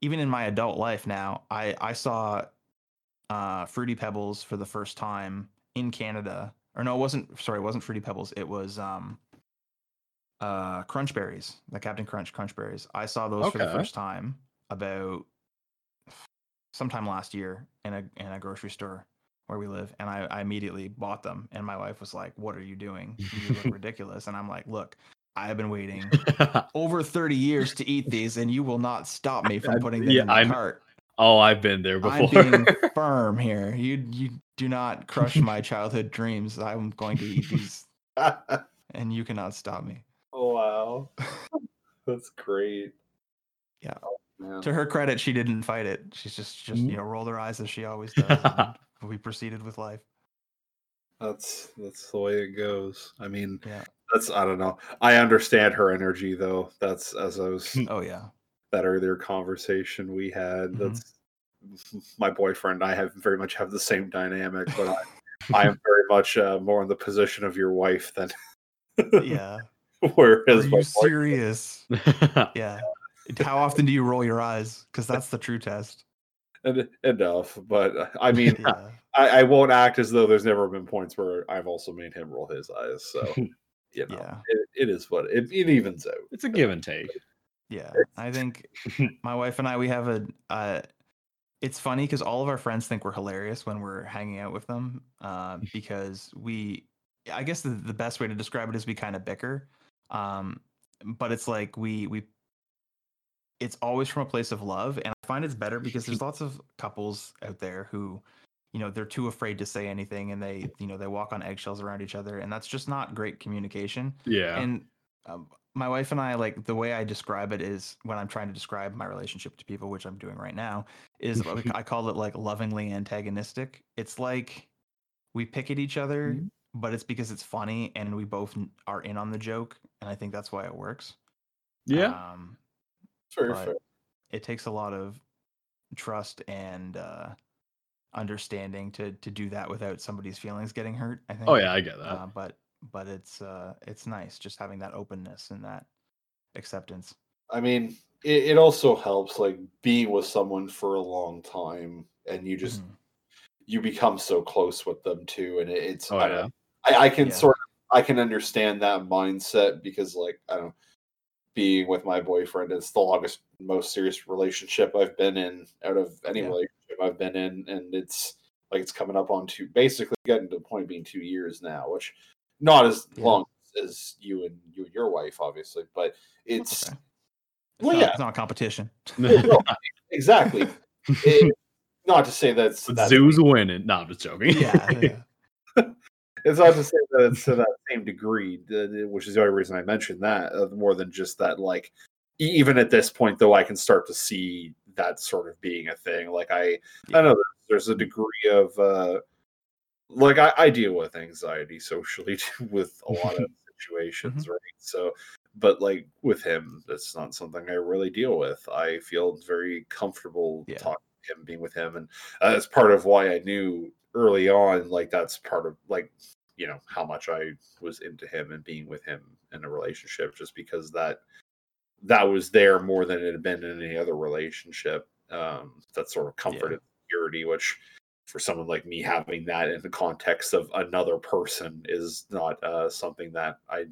even in my adult life now, I I saw uh, Fruity Pebbles for the first time in Canada. Or no, it wasn't. Sorry, it wasn't Fruity Pebbles. It was um, uh, Crunch Berries, the Captain Crunch Crunch Berries. I saw those for the first time about sometime last year in a in a grocery store where we live, and I, I immediately bought them. And my wife was like, "What are you doing? You look ridiculous." And I'm like, "Look, I have been waiting over 30 years to eat these, and you will not stop me from putting them yeah, in my I'm- cart. Oh, I've been there before. I'm before. being firm here. You you do not crush my childhood dreams. I'm going to eat these, and you cannot stop me. oh wow. That's great. Yeah. man. To her credit, she didn't fight it. She's just just Mm. you know rolled her eyes as she always does. and we proceeded with life. That's that's the way it goes. I mean, Yeah. that's I don't know. I understand her energy though. That's as I was Oh yeah. That earlier conversation we had. Mhm. That's my boyfriend. and I have very much have the same dynamic, but I, I am very much uh, more in the position of your wife than Yeah. whereas Are you serious? Yeah. How often do you roll your eyes? Because that's the true test. en- enough. But uh, I mean, Yeah. I, I won't act as though there's never been points where I've also made him roll his eyes. So you know, Yeah. it, it is what it, it evens out. it's a give and take. Yeah. I think my wife and I we have a uh it's funny because all of our friends think we're hilarious when we're hanging out with them uh, because we i guess the, the best way to describe it is we kind of bicker um, but it's like we we it's always from a place of love and i find it's better because there's lots of couples out there who you know they're too afraid to say anything and they you know they walk on eggshells around each other and that's just not great communication Yeah. and um, my wife and I like the way I describe it is when I'm trying to describe my relationship to people, which I'm doing right now, is like, I call it like lovingly antagonistic. It's like we pick at each other, Mhm. but it's because it's funny and we both are in on the joke, and I think that's why it works. yeah. Um, fair. it takes a lot of trust and uh, understanding to to do that without somebody's feelings getting hurt. I think. oh yeah, I get that. uh, but but it's uh it's nice just having that openness and that acceptance I mean, it, it also helps like being with someone for a long time, and you just Mhm. you become so close with them too, and it, it's oh I, yeah. I, I can Yeah. sort of I can understand that mindset because like I don't being with my boyfriend it's the longest most serious relationship I've been in out of any Yeah. relationship I've been in and it's like it's coming up on two basically getting to the point of being two years now which not as Yeah. long as you and you and your wife obviously but it's okay. It's well not, yeah it's not a competition no, exactly It- not to say that's, But that's Zoo's winning. No, I'm just joking. yeah, yeah. It's not to say that it's to that same degree, th- th- which is the only reason I mentioned that, uh, more than just that. Like, even at this point, though, I can start to see that sort of being a thing. Like, I, I know there's, there's a degree of, uh, like, I, I deal with anxiety socially with a lot of situations, right? So, but like with him, that's not something I really deal with. I feel very comfortable Yeah. talking to him, being with him, and uh, that's part of why I knew early on, like that's part of like you know how much I was into him and being with him in a relationship, just because that that was there more than it had been in any other relationship. Um, that sort of comfort Yeah. and security, which for someone like me having that in the context of another person is not uh, something that I,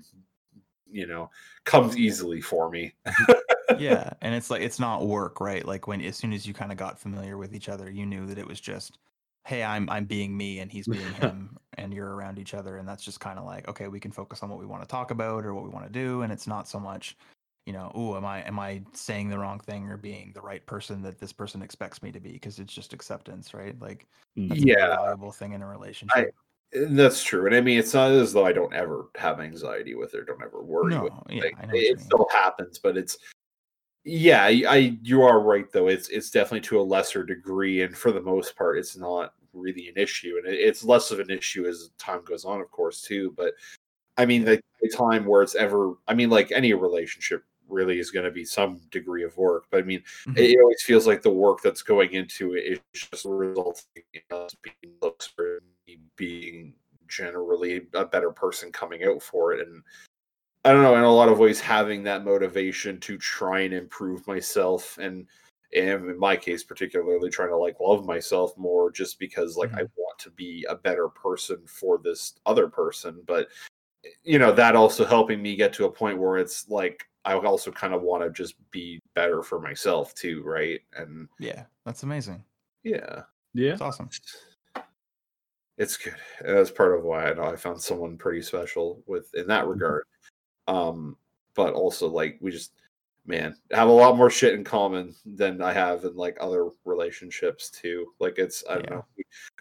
you know, comes easily for me. yeah and it's like it's not work right like when as soon as you kind of got familiar with each other you knew that it was just hey i'm i'm being me and he's being him and you're around each other and that's just kind of like okay we can focus on what we want to talk about or what we want to do and it's not so much you know oh am i am i saying the wrong thing or being the right person that this person expects me to be because it's just acceptance right like that's a Yeah. valuable thing in a relationship And That's true, and I mean, it's not as though I don't ever have anxiety with it, don't ever worry no it. yeah Like, i know it still happens, but it's yeah, I, I you are right though. It's it's definitely to a lesser degree, and for the most part, it's not really an issue, and it, it's less of an issue as time goes on, of course, too. But I mean, the, the time where it's ever, I mean, like any relationship really is going to be some degree of work, but I mean, Mhm. it, it always feels like the work that's going into it is just resulting in us being looks for me being generally a better person coming out for it and i don't know in a lot of ways having that motivation to try and improve myself and and in my case particularly trying to like love myself more just because like i Mhm. want to be a better person for this other person but you know that also helping me get to a point where it's like i also kind of want to just be better for myself too right? And yeah that's amazing. Yeah. Yeah. it's awesome. It's good. And that's part of why i know i found someone pretty special with in that regard. Um but also like we just man have a lot more shit in common than i have in like other relationships too. Like it's i don't Yeah. know.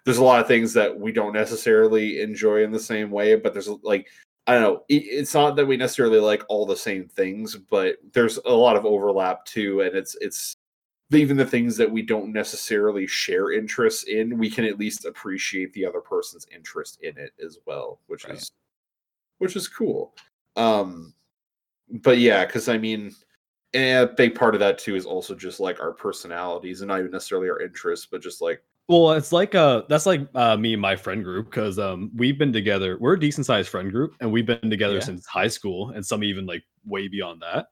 There's a lot of things that we don't necessarily enjoy in the same way but there's like i don't know it's not that we necessarily like all the same things but there's a lot of overlap too and it's it's even the things that we don't necessarily share interests in, we can at least appreciate the other person's interest in it as well, which Right. is which is cool. Um but yeah, because I mean and a big part of that too is also just like our personalities and not even necessarily our interests, but just like Well, it's like uh that's like uh me and my friend group because um we've been together. We're a decent sized friend group, and we've been together Yeah. since high school, and some even like way beyond that.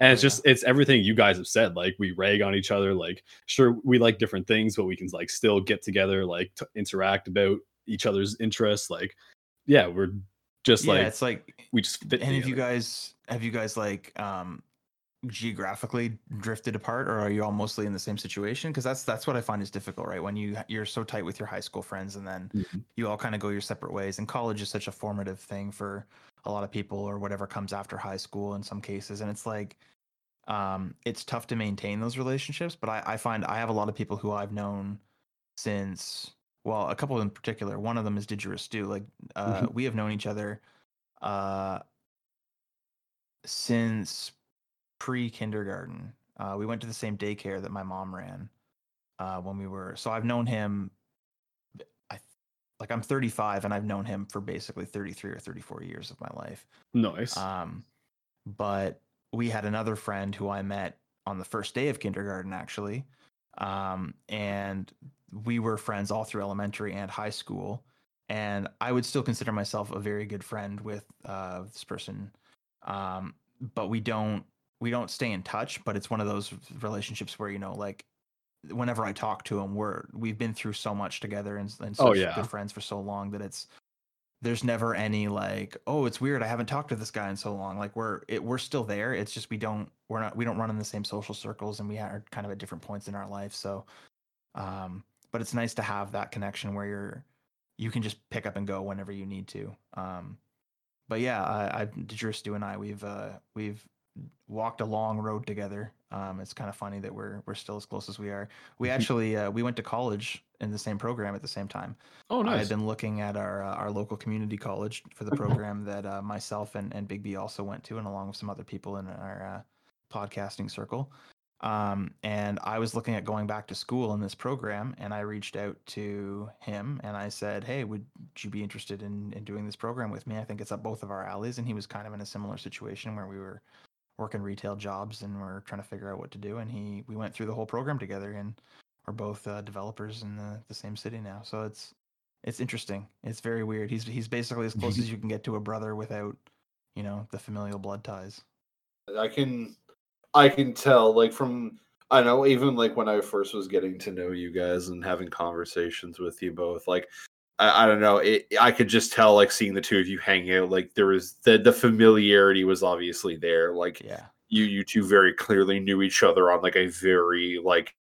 And it's Yeah. just it's everything you guys have said. Like we rag on each other. Like sure we like different things, but we can like still get together, like interact about each other's interests. Like yeah, we're just yeah, like it's like we just fit. and if you guys have you guys like um geographically drifted apart or are you all mostly in the same situation? Because that's that's what i find is difficult right? When you you're so tight with your high school friends and then Mhm. you all kind of go your separate ways and college is such a formative thing for a lot of people or whatever comes after high school in some cases and it's like um it's tough to maintain those relationships but i i find i have a lot of people who i've known since well a couple in particular. One of them is Didgeridoo Stew like uh we have known each other uh since pre kindergarten. Uh, we went to the same daycare that my mom ran uh, when we were. So I've known him. I like I'm 35 and I've known him for basically 33 or 34 years of my life. nice. Um, but we had another friend who I met on the first day of kindergarten, actually. Um, and we were friends all through elementary and high school. And I would still consider myself a very good friend with uh, this person. Um, but we don't we don't stay in touch. But it's one of those relationships where you know, like, whenever I talk to him, we're we've been through so much together and, and such Oh, yeah. good friends for so long that it's there's never any like oh it's weird i haven't talked to this guy in so long like we're it, we're still there it's just we don't we're not we don't run in the same social circles and we are kind of at different points in our life so um but it's nice to have that connection where you're you can just pick up and go whenever you need to um but yeah i i Drew Stu and i we've uh we've walked a long road together um it's kind of funny that we're we're still as close as we are we actually uh, we went to college in the same program at the same time oh nice. I had been looking at our uh, our local community college for the program that uh, myself and, and Big B also went to, and along with some other people in our uh, podcasting circle. Um, and I was looking at going back to school in this program, and I reached out to him and I said, "Hey, would you be interested in in doing this program with me? I think it's up both of our alleys." And he was kind of in a similar situation where we were working retail jobs and we're trying to figure out what to do. And he we went through the whole program together, and we're both uh, developers in the, the same city now. So it's it's interesting. It's very weird. He's he's basically as close as you can get to a brother without, you know, the familial blood ties. I can I can tell like from I know even like when I first was getting to know you guys and having conversations with you both like I, I don't know it, I could just tell like seeing the two of you hang out like there was the the familiarity was obviously there like Yeah. you you two very clearly knew each other on like a very like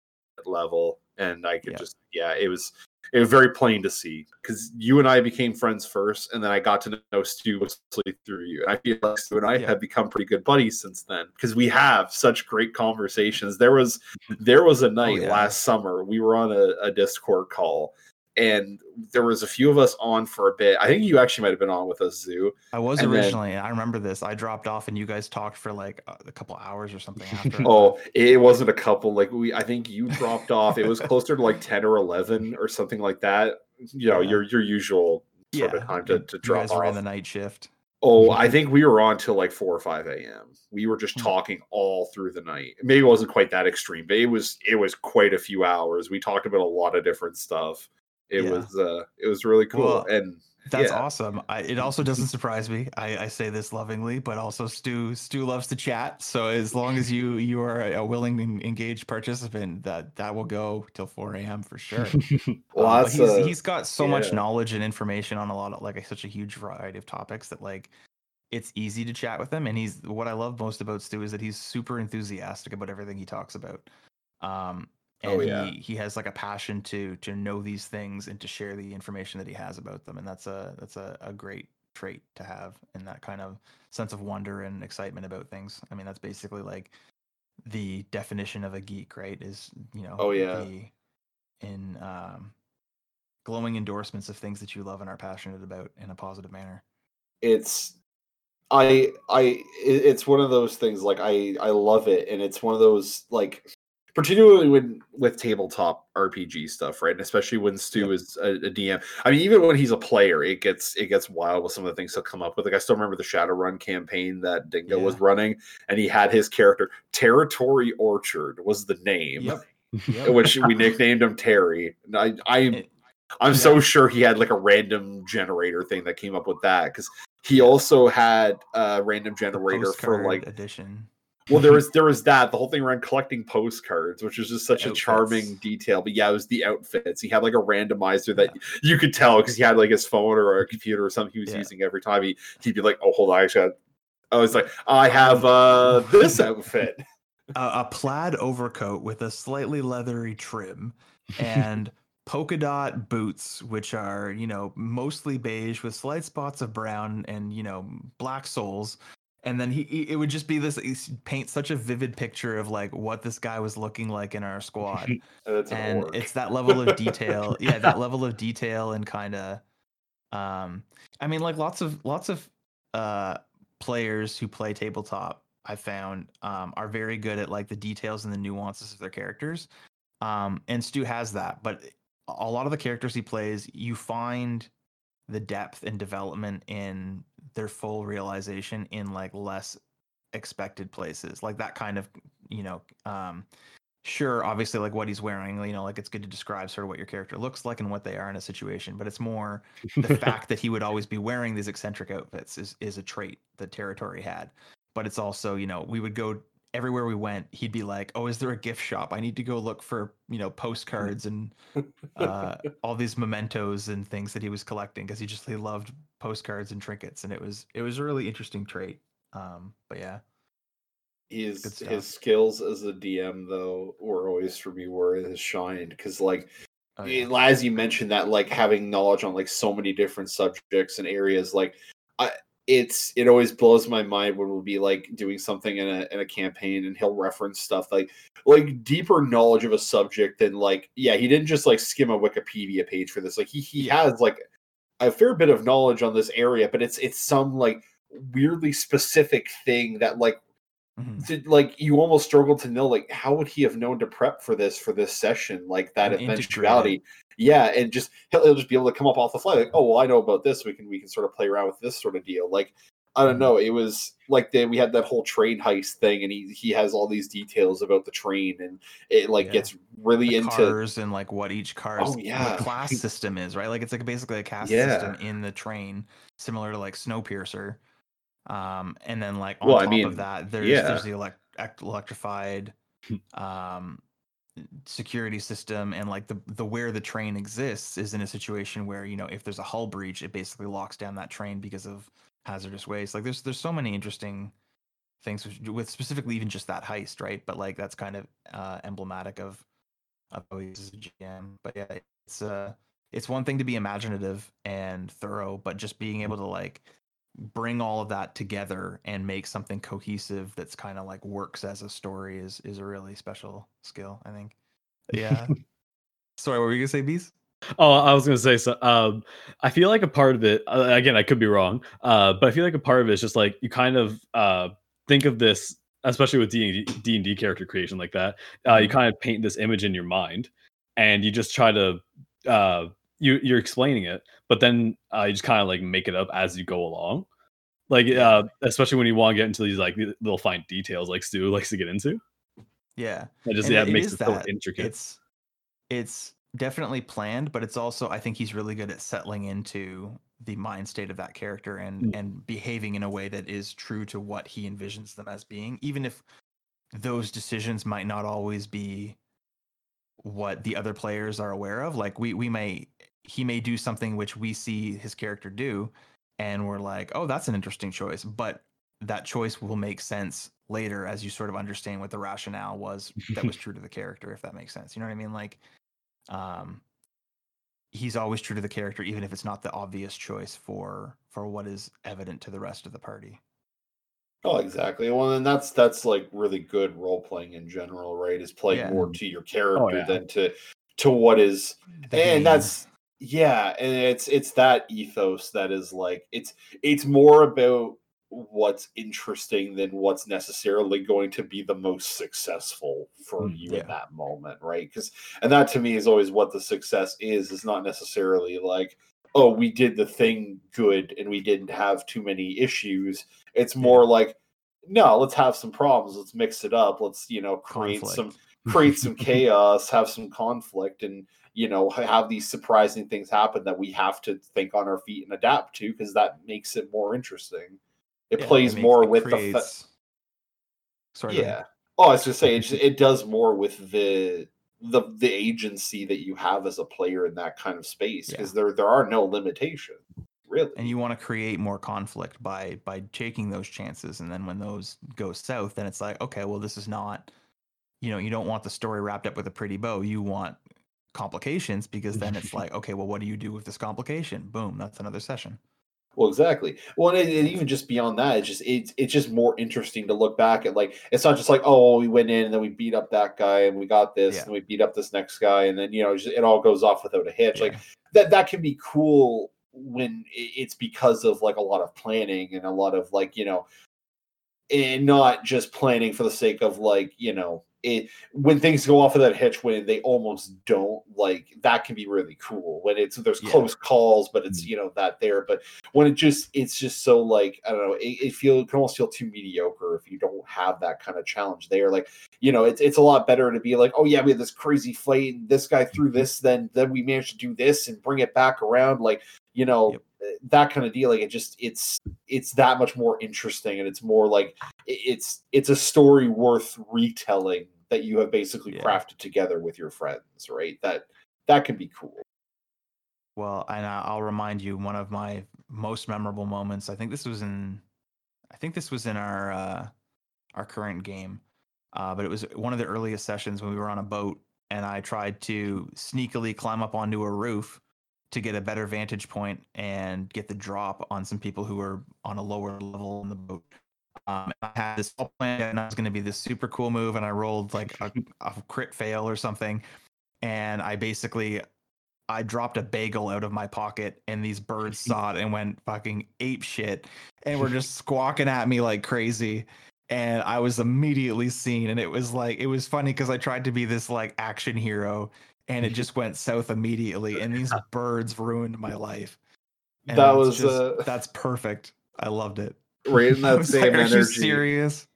level and I could Yeah. just yeah it was it was very plain to see because you and I became friends first, and then I got to know Stu mostly through you. And I feel like Stu and I Yeah. have become pretty good buddies since then because we have such great conversations. There was there was a oh, night yeah. last summer we were on a, a Discord call, and there was a few of us on for a bit. I think you actually might have been on with us, Zoo. I was And then- originally. I remember this. I dropped off and you guys talked for like a, couple hours or something after. Oh, it wasn't a couple. Like we, I think you dropped off. It was closer to like ten or eleven or something like that. You know, Yeah. your your usual sort yeah. of time to, to you drop guys off. the night shift. Oh, I think we were on till like four or five a.m. We were just Hmm. talking all through the night. Maybe it wasn't quite that extreme, but it was it was quite a few hours. We talked about a lot of different stuff. It Yeah. was uh it was really cool. Well, and That's Yeah. awesome. I, it also doesn't surprise me. I, I say this lovingly, but also Stu Stu loves to chat. So as long as you you are a willing and engaged participant, that that will go till 4 a.m. for sure. well, Um, he's, uh, he's got so much knowledge and information on a lot of like such a huge variety of topics that like it's easy to chat with him and he's what i love most about stu is that he's super enthusiastic about everything he talks about um and Oh, yeah. he he has like a passion to to know these things and to share the information that he has about them and that's a that's a, a great trait to have and that kind of sense of wonder and excitement about things i mean that's basically like the definition of a geek right is you know Oh, yeah. the, in um glowing endorsements of things that you love and are passionate about in a positive manner it's i i it's one of those things like i i love it and it's one of those like particularly when with tabletop RPG stuff, right? And especially when Stu Yep. is a, a DM. I mean, even when he's a player, it gets it gets wild with some of the things he'll come up with. Like I still remember the Shadowrun campaign that Dingo was running, and he had his character Territory Orchard was the name, Yep. Yep. which we nicknamed him Terry. I I It- I'm so sure he had like a random generator thing that came up with that because he also had a random generator for like edition. Well there was there was that the whole thing around collecting postcards which was just such a charming detail but yeah it was the outfits. He had like a randomizer that you could tell because he had like his phone or a computer or something he was Yeah. using every time. He he'd be like oh hold on I got I was like I have uh this outfit. A, a plaid overcoat with a slightly leathery trim and polka dot boots which are you know mostly beige with slight spots of brown and you know black soles and then he, he it would just be this paint such a vivid picture of like what this guy was looking like in our squad and it's an and orc. it's that level of detail yeah that level of detail and kind of um i mean like lots of lots of uh players who play tabletop i found um are very good at like the details and the nuances of their characters um and stu has that but a lot of the characters he plays you find the depth and development in their full realization in like less expected places like that kind of you know um sure obviously like what he's wearing you know like it's good to describe sort of what your character looks like and what they are in a situation but it's more the fact that he would always be wearing these eccentric outfits is is a trait that territory had but it's also you know we would go everywhere we went he'd be like oh is there a gift shop? I need to go look for you know postcards and uh all these mementos and things that he was collecting because he just he loved postcards and trinkets and it was it was a really interesting trait um but yeah. His his skills as a DM though were always for me where it has shined because like oh, yeah. eh, as you mentioned that like having knowledge on like so many different subjects and areas like I it's it always blows my mind when we'll be like doing something in a in a campaign and he'll reference stuff like like deeper knowledge of a subject than like yeah he didn't just like skim a Wikipedia page for this. Like he he has like a fair bit of knowledge on this area but it's it's some like weirdly specific thing that like Mhm. to, like you almost struggle to know like how would he have known to prep for this for this session like that And eventuality yeah and just he'll, he'll just be able to come up off the fly like oh well i know about this we can we can sort of play around with this sort of deal like i don't Mhm. know it was like the, we had that whole train heist thing and he he has all these details about the train and it like Yeah. gets really the into cars and like what each car's Oh, yeah. class system is, right? Like it's like basically a caste Yeah. system in the train, similar to like Snowpiercer. Um, and then like on Well, I top mean, of that, there's there's the elect- electrified um security system and like the the where the train exists is in a situation where you know if there's a hull breach it basically locks down that train because of hazardous waste. Like there's there's so many interesting things with, with specifically even just that heist right? But like that's kind of uh emblematic of of a gm but yeah it's uh it's one thing to be imaginative and thorough but just being able to like bring all of that together and make something cohesive that's kind of like works as a story is is a really special skill i think yeah sorry what were you gonna say bees Oh, I was gonna say so. Um, I feel like a part of it. Uh, again, I could be wrong. Uh, but I feel like a part of it is just like you kind of uh think of this, especially with D D and D character creation like that. Uh, you Mhm. kind of paint this image in your mind, and you just try to uh you you're explaining it, but then uh, you just kind of like make it up as you go along. Like, uh, especially when you want to get into these like little fine details, like Stu likes to get into. yeah It just And yeah, it- it it makes it so that. intricate. it's it's definitely planned but it's also i think he's really good at settling into the mind state of that character and Mm. and behaving in a way that is true to what he envisions them as being even if those decisions might not always be what the other players are aware of like we we may he may do something which we see his character do and we're like oh that's an interesting choice but that choice will make sense later as you sort of understand what the rationale was that was true to the character if that makes sense you know what i mean? Like um he's always true to the character even if it's not the obvious choice for for what is evident to the rest of the party Oh, exactly. Well, and that's that's like really good role playing in general, right? Is playing Yeah. more to your character yeah. than to to what is The game. and that's yeah and it's it's that ethos that is like it's it's more about what's interesting than what's necessarily going to be the most successful for Mm, you yeah. at that moment, right? Because and that to me is always what the success is. Is not necessarily like, oh, we did the thing good and we didn't have too many issues. It's more like, no, let's have some problems. Let's mix it up. Let's you know create Conflict. some create some chaos, have some conflict, and you know have these surprising things happen that we have to think on our feet and adapt to because that makes it more interesting. It Yeah, plays makes- more it with the fa- creates- Sorry, yeah. Oh, I was just saying, it, just, it does more with the the the agency that you have as a player in that kind of space Yeah. because there there are no limitations really. and you want to create more conflict by by taking those chances and then when those go south then it's like okay well this is not you know you don't want the story wrapped up with a pretty bow you want complications because then it's like okay well what do you do with this complication boom that's another session Well, exactly. Well, and, and even just beyond that, it's just it's it's just more interesting to look back at. Like, it's not just like, oh, we went in and then we beat up that guy and we got this Yeah. and we beat up this next guy and then you know it, just, it all goes off without a hitch. Like that that can be cool when it's because of like a lot of planning and a lot of like you know, and not just planning for the sake of like you know it when things go off of that hitch when they almost don't like that can be really cool. When it's there's Yeah. close calls but it's you know that there but when it just it's just so like i don't know it, it feel it can almost feel too mediocre if you don't have that kind of challenge there. Like you know it's, it's a lot better to be like oh yeah we had this crazy fight and this guy threw this then then we managed to do this and bring it back around like you know Yep. uh, that kind of deal. Like it just it's it's that much more interesting and it's more like it's it's a story worth retelling that you have basically Yeah. crafted together with your friends right? That that can be cool. Well and i'll remind you one of my most memorable moments i think this was in i think this was in our uh our current game uh but it was one of the earliest sessions when we were on a boat and i tried to sneakily climb up onto a roof to get a better vantage point and get the drop on some people who were on a lower level in the boat um, I had this all planned and I was going to be this super cool move, and I rolled like a, a crit fail or something, and I basically I dropped a bagel out of my pocket, and these birds saw it and went fucking ape shit, and were just squawking at me like crazy. And I was immediately seen, and it was like it was funny because I tried to be this like action hero, and it just went south immediately. And these birds ruined my life. And That was, just- uh, that's perfect. I loved it. Right in that same like, energy serious?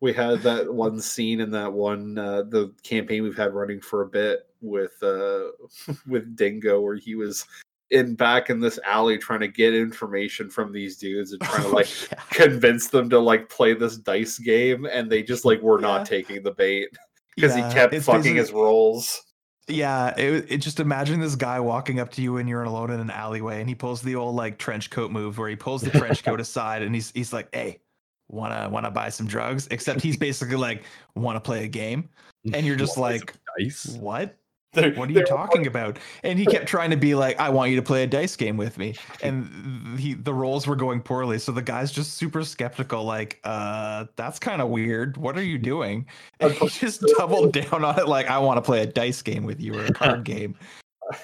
we had that one scene in that one uh the campaign we've had running for a bit with uh with dingo where he was in back in this alley trying to get information from these dudes and trying to like Oh, yeah. convince them to like play this dice game and they just like were Yeah. not taking the bait because Yeah, he kept it's fucking his rolls Yeah, it, it just imagine this guy walking up to you and you're alone in an alleyway, and he pulls the old like trench coat move where he pulls the trench coat aside, and he's he's like, "Hey, wanna wanna buy some drugs?" Except he's basically like, "Wanna play a game?" And you're just like, "What? They're- What are you talking about?" And he kept trying to be like, "I want you to play a dice game with me," and he the rolls were going poorly, so the guy's just super skeptical, like, "Uh, that's kind of weird. What are you doing?" And he just doubled down on it, like, "I want to play a dice game with you or a card game,"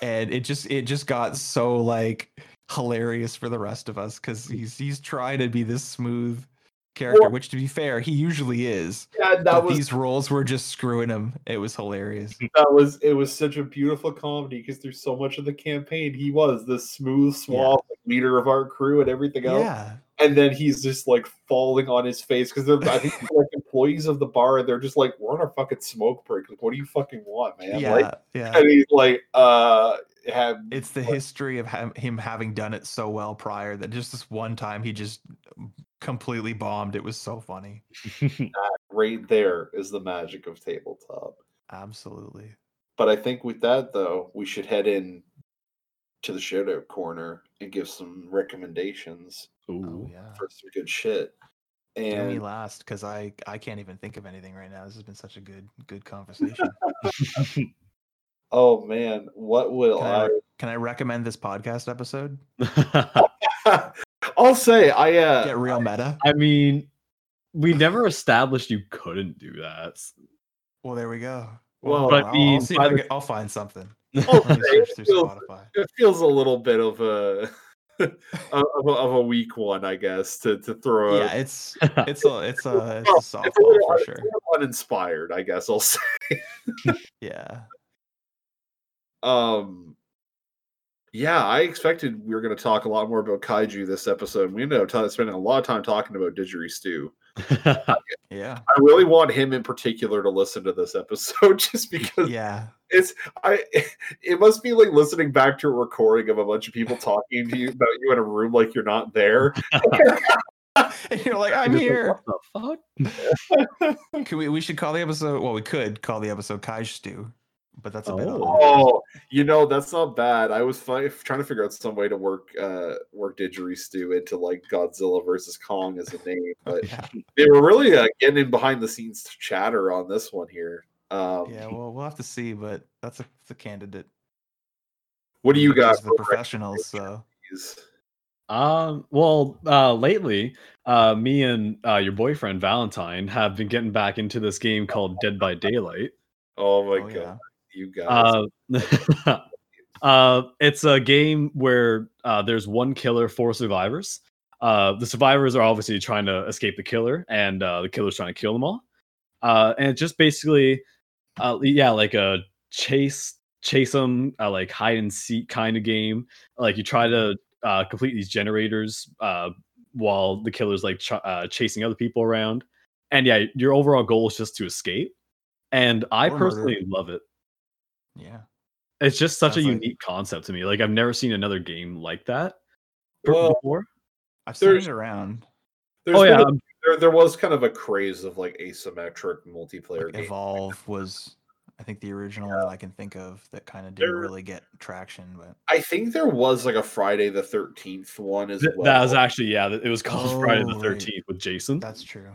and it just it just got so like hilarious for the rest of us because he's he's trying to be this smooth character, Well- which to be fair, he usually is. yeah that but was these rolls were just screwing him. It was hilarious. that was it was such a beautiful comedy because through so much of the campaign he was the smooth suave leader of our crew and everything else Yeah. and then he's just like falling on his face because they're I think they're, like employees of the bar and they're just like we're on our fucking smoke break like what do you fucking want man Yeah. like yeah. and he's like uh have It's the history of ha- him having done it so well prior that just this one time he just completely bombed. It was so funny. right there is the magic of tabletop Absolutely. but I think with that though we should head in to the shootout corner and give some recommendations Oh yeah. for some good shit And Do me and last because I I can't even think of anything right now. This has been such a good good conversation. oh man what will Can I, I can I recommend this podcast episode? I'll say I uh Get real meta. I mean, we never established you couldn't do that. Well, there we go. Well, But I I'll, I'll see if by I the- I'll find something. I'll Let me say search it feels, it feels a little bit of a of, of, a, of a weak one, I guess, to to throw. Yeah, a, it's it's a it's a it's well, a it's a little, for sure. uninspired, I guess I'll say. Yeah. Um, yeah, I expected we were going to talk a lot more about kaiju this episode. We ended up t- spending a lot of time talking about Didgeridoo. Yeah. I really want him in particular to listen to this episode, just because Yeah. it's I. It must be like listening back to a recording of a bunch of people talking to you about you in a room like you're not there. And you're like, I'm here. What the fuck? Could we we should call the episode well, we could call the episode Kaiju Stew, but that's a bit Oh. on Oh, you know that's not bad. I was fi- trying to figure out some way to work uh work Didgeridoo into like Godzilla versus Kong as a name, but yeah. they were really uh, getting in behind the scenes chatter on this one here. Um, yeah, well we'll have to see, but that's a, that's a candidate. what do you Because got? The professionals, so recipes? Um, well, uh, lately, uh, me and uh, your boyfriend Valentine have been getting back into this game called Dead by Daylight. Oh my oh, god, yeah. You guys! Uh, uh, it's a game where uh, there's one killer, four survivors. Uh, the survivors are obviously trying to escape the killer, and uh, the killer's trying to kill them all. Uh, and it's just basically, uh, yeah, like a chase, chase them, uh, like hide and seek kind of game. Like you try to uh, complete these generators uh, while the killer's like ch- uh, chasing other people around. And yeah, your overall goal is just to escape. And I Or murder. personally love it. Yeah. It's just such a Sounds like- unique concept to me. Like I've never seen another game like that Well, before. I've seen it around. Oh yeah, a- um, there there was kind of a craze of like asymmetric multiplayer Like games. Evolve was I think the original that I can think of that kind of didn't really get traction, but I think there was like a Friday the Thirteenth one as th- well. that was actually yeah. It was called Friday the Oh. Thirteenth with Jason. that's true.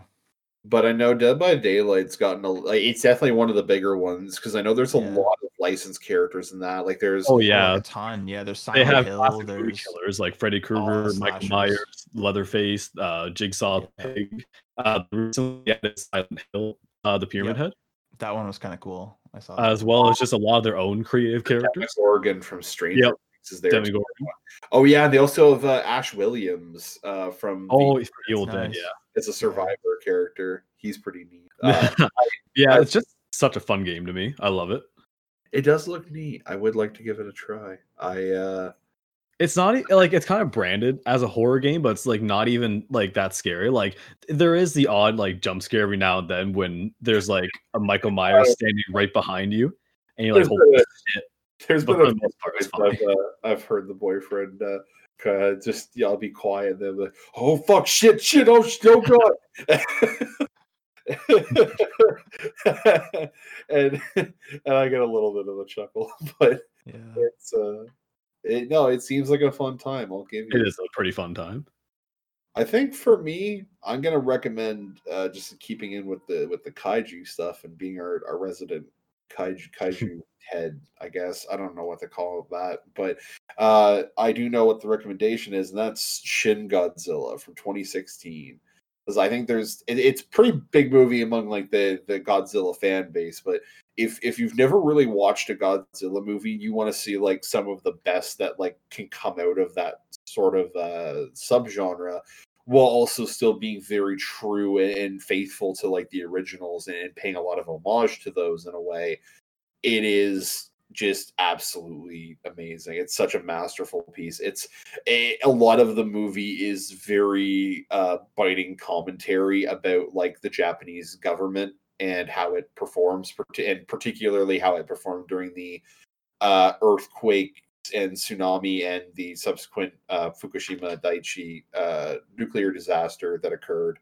But I know Dead by Daylight's gotten a. Like, it's definitely one of the bigger ones because I know there's a Yeah. lot of licensed characters in that. Like there's Oh Oh, yeah, like a ton. Yeah, there's Silent they have Hill. classic movie There's killers like Freddy the Krueger, Michael. Myers, Leatherface, uh, Jigsaw Yeah. Pig. Uh, recently added Silent Hill, uh, the Pyramid Yep. Head, that one was kind of cool. I saw. as well as just a lot of their own creative characters. Demogorgon from Stranger Yep. Things is there. Oh yeah, and they also have uh, Ash Williams uh, from. Oh, the, he's the Evil Dead. nice. Yeah. It's a Survivor character. He's pretty neat. Uh, yeah, I- it's just such a fun game to me. I love it. it does look neat. I would like to give it a try. I uh It's not like it's kind of branded as a horror game, but it's like not even like that scary. Like there is the odd like jump scare every now and then when there's like a Michael Myers standing right behind you, and you're like, "Holy shit!" there's But been a the most part, I've, uh, I've heard the boyfriend uh, kinda just yeah, I'll be quiet. Then like, oh fuck, shit, shit, oh, oh god. and and I get a little bit of a chuckle, but yeah. it's uh, it, no, it seems like a fun time. I'll give you. It is a pretty fun time. I think for me, I'm gonna recommend uh, just keeping in with the with the kaiju stuff and being our, our resident kaiju kaiju head. I guess I don't know what to call that, but uh, I do know what the recommendation is, and that's Shin Godzilla from 2016. Because I think there's it, it's pretty big movie among like the the Godzilla fan base, but if if you've never really watched a Godzilla movie, you want to see like some of the best that like can come out of that sort of uh subgenre while also still being very true and, and faithful to like the originals and, paying a lot of homage to those in a way it is just absolutely amazing. It's such a masterful piece. It's a, a lot of the movie is very uh biting commentary about like the japanese government and how it performs and particularly how it performed during the uh earthquake and tsunami and the subsequent uh, Fukushima Daiichi uh, nuclear disaster that occurred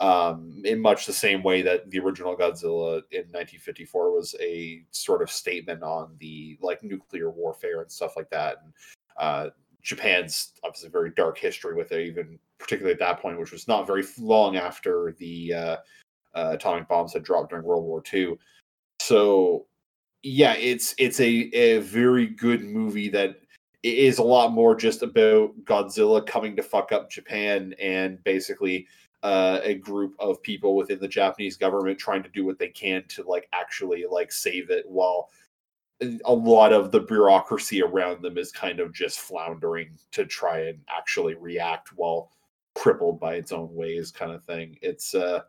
um, in much the same way that the original Godzilla in 1954 was a sort of statement on the like nuclear warfare and stuff like that. And uh, Japan's obviously very dark history with it, even particularly at that point, which was not very long after the uh, uh, atomic bombs had dropped during World War II. So yeah, it's it's a, a very good movie that is a lot more just about Godzilla coming to fuck up Japan and basically uh, a group of people within the Japanese government trying to do what they can to like actually like save it while a lot of the bureaucracy around them is kind of just floundering to try and actually react while crippled by its own ways, kind of thing. It's uh,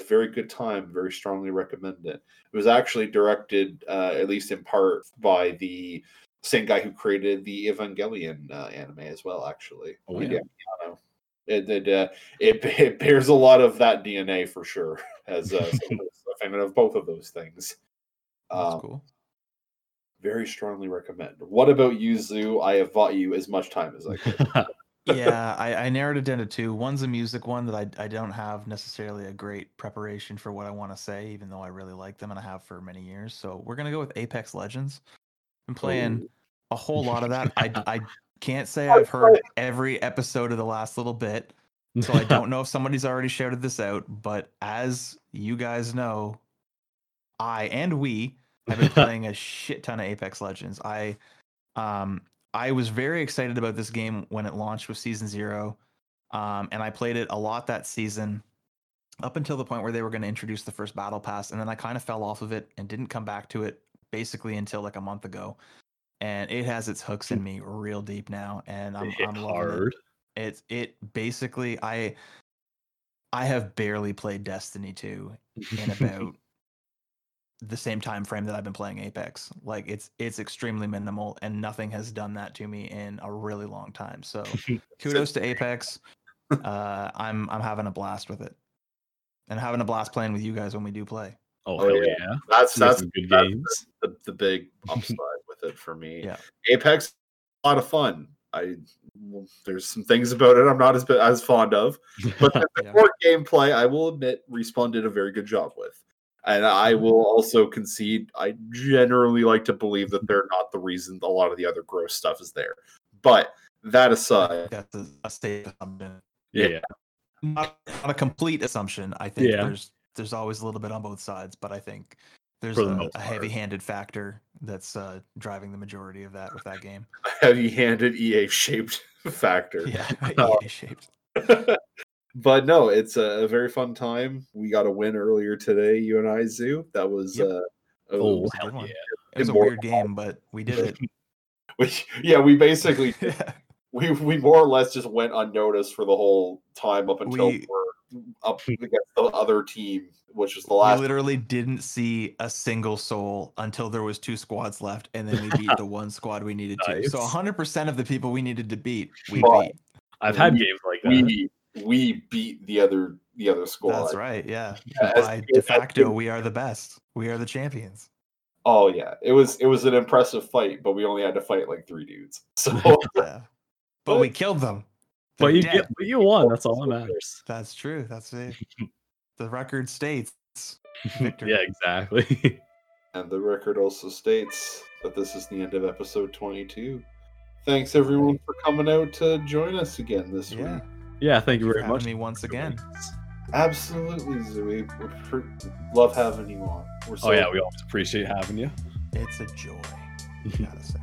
a very good time. Very strongly recommend it. It was actually directed, uh, at least in part, by the same guy who created the Evangelion uh, anime as well. Actually, Oh, yeah. It it, uh, it it bears a lot of that DNA for sure. As uh, a fan of both of those things. That's Um, cool. very strongly recommend. What about you, Zoo? I have bought you as much time as I could. Yeah, I, I narrowed it down to two. One's a music one that I, I don't have necessarily a great preparation for what I want to say, even though I really like them and I have for many years. So we're gonna go with Apex Legends. I'm playing a whole lot of that. I I can't say I've heard every episode of the last little bit, so I don't know if somebody's already shouted this out. But as you guys know, I and we have been playing a shit ton of Apex Legends. I um I was very excited about this game when it launched with season zero. Um, and I played it a lot that season up until the point where they were going to introduce the first battle pass. And then I kind of fell off of it and didn't come back to it basically until like a month ago. And it has its hooks in me real deep now. And I'm, I'm loving it hard. it's it basically i i have barely played destiny 2 in about the same time frame that i've been playing apex like it's it's extremely minimal and nothing has done that to me in a really long time so kudos to apex uh i'm i'm having a blast with it and having a blast playing with you guys when we do play Oh, Oh, hell yeah. yeah. That's We that's some good that's games. the, the big upside with it for me. Yeah. Apex, a lot of fun. I well, there's some things about it I'm not as as fond of, but the Yeah. core gameplay, I will admit, Respawn did a very good job with. And I Mm-hmm. will also concede, I generally like to believe that they're not the reason a lot of the other gross stuff is there. But that aside, that's a, a safe assumption yeah, yeah. not, not a complete assumption. I think Yeah. there's there's always a little bit on both sides, but I think there's the a, a heavy-handed factor that's uh, driving the majority of that with that game. heavy-handed EA shaped factor. Yeah, Oh. EA shaped. but no, it's a, a very fun time. We got a win earlier today, you and I, Zoo. That was Yep. uh, Oh, was- hell yeah. It was a weird game, but we did it. which yeah, we basically Yeah. we we more or less just went unnoticed for the whole time up until we We- were up against the other team, which was the we last. literally didn't see a single soul until there was two squads left, and then we beat the one squad we needed to. So 100% of the people we needed to beat, we But beat. I've had We- games like that. we we beat the other the other squad. That's right. Yeah. As- By as de facto, good- we are the best. We are the champions. Oh yeah, it was it was an impressive fight, but we only had to fight like three dudes. So Yeah. But we killed them. but They're you dead. get, but you won. That's all that matters. That's true. That's it. the record states victory. yeah, exactly. and the record also states that this is the end of episode twenty two. Thanks everyone for coming out to join us again this Yeah. week. Yeah, thank you very much. me once again. Absolutely, Zooey. We love having you on. We're so Oh yeah, we always appreciate having you. It's a joy, gotta say.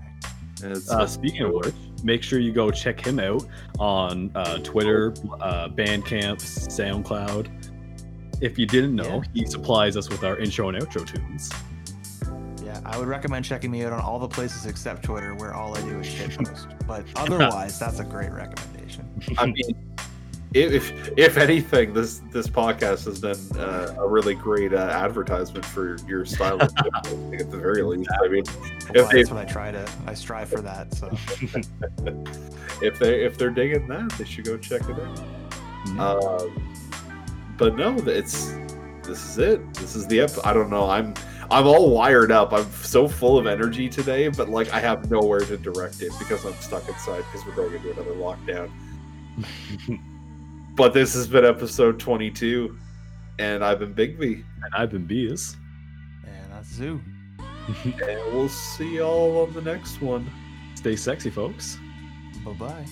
Uh, speaking of which, make sure you go check him out on uh, Twitter, uh, Bandcamp, SoundCloud. If you didn't know, he supplies us with our intro and outro tunes. Yeah, I would recommend checking me out on all the places except Twitter, where all I do is shitpost. But otherwise, that's a great recommendation. I mean, if if anything, this this podcast has been uh, a really great uh, advertisement for your style. At the very least, I mean, Well, they- that's what I try to. I strive for that. So if they if they're digging that, they should go check it out. Um, but no, it's this is it. This is the ep. I don't know. I'm I'm all wired up. I'm so full of energy today, but like I have nowhere to direct it because I'm stuck inside because we're going into another lockdown. But this has been episode 22, and I've been Bigby, and I've been Bees. and that's Zoo. and we'll see y'all on the next one. Stay sexy, folks. Bye bye.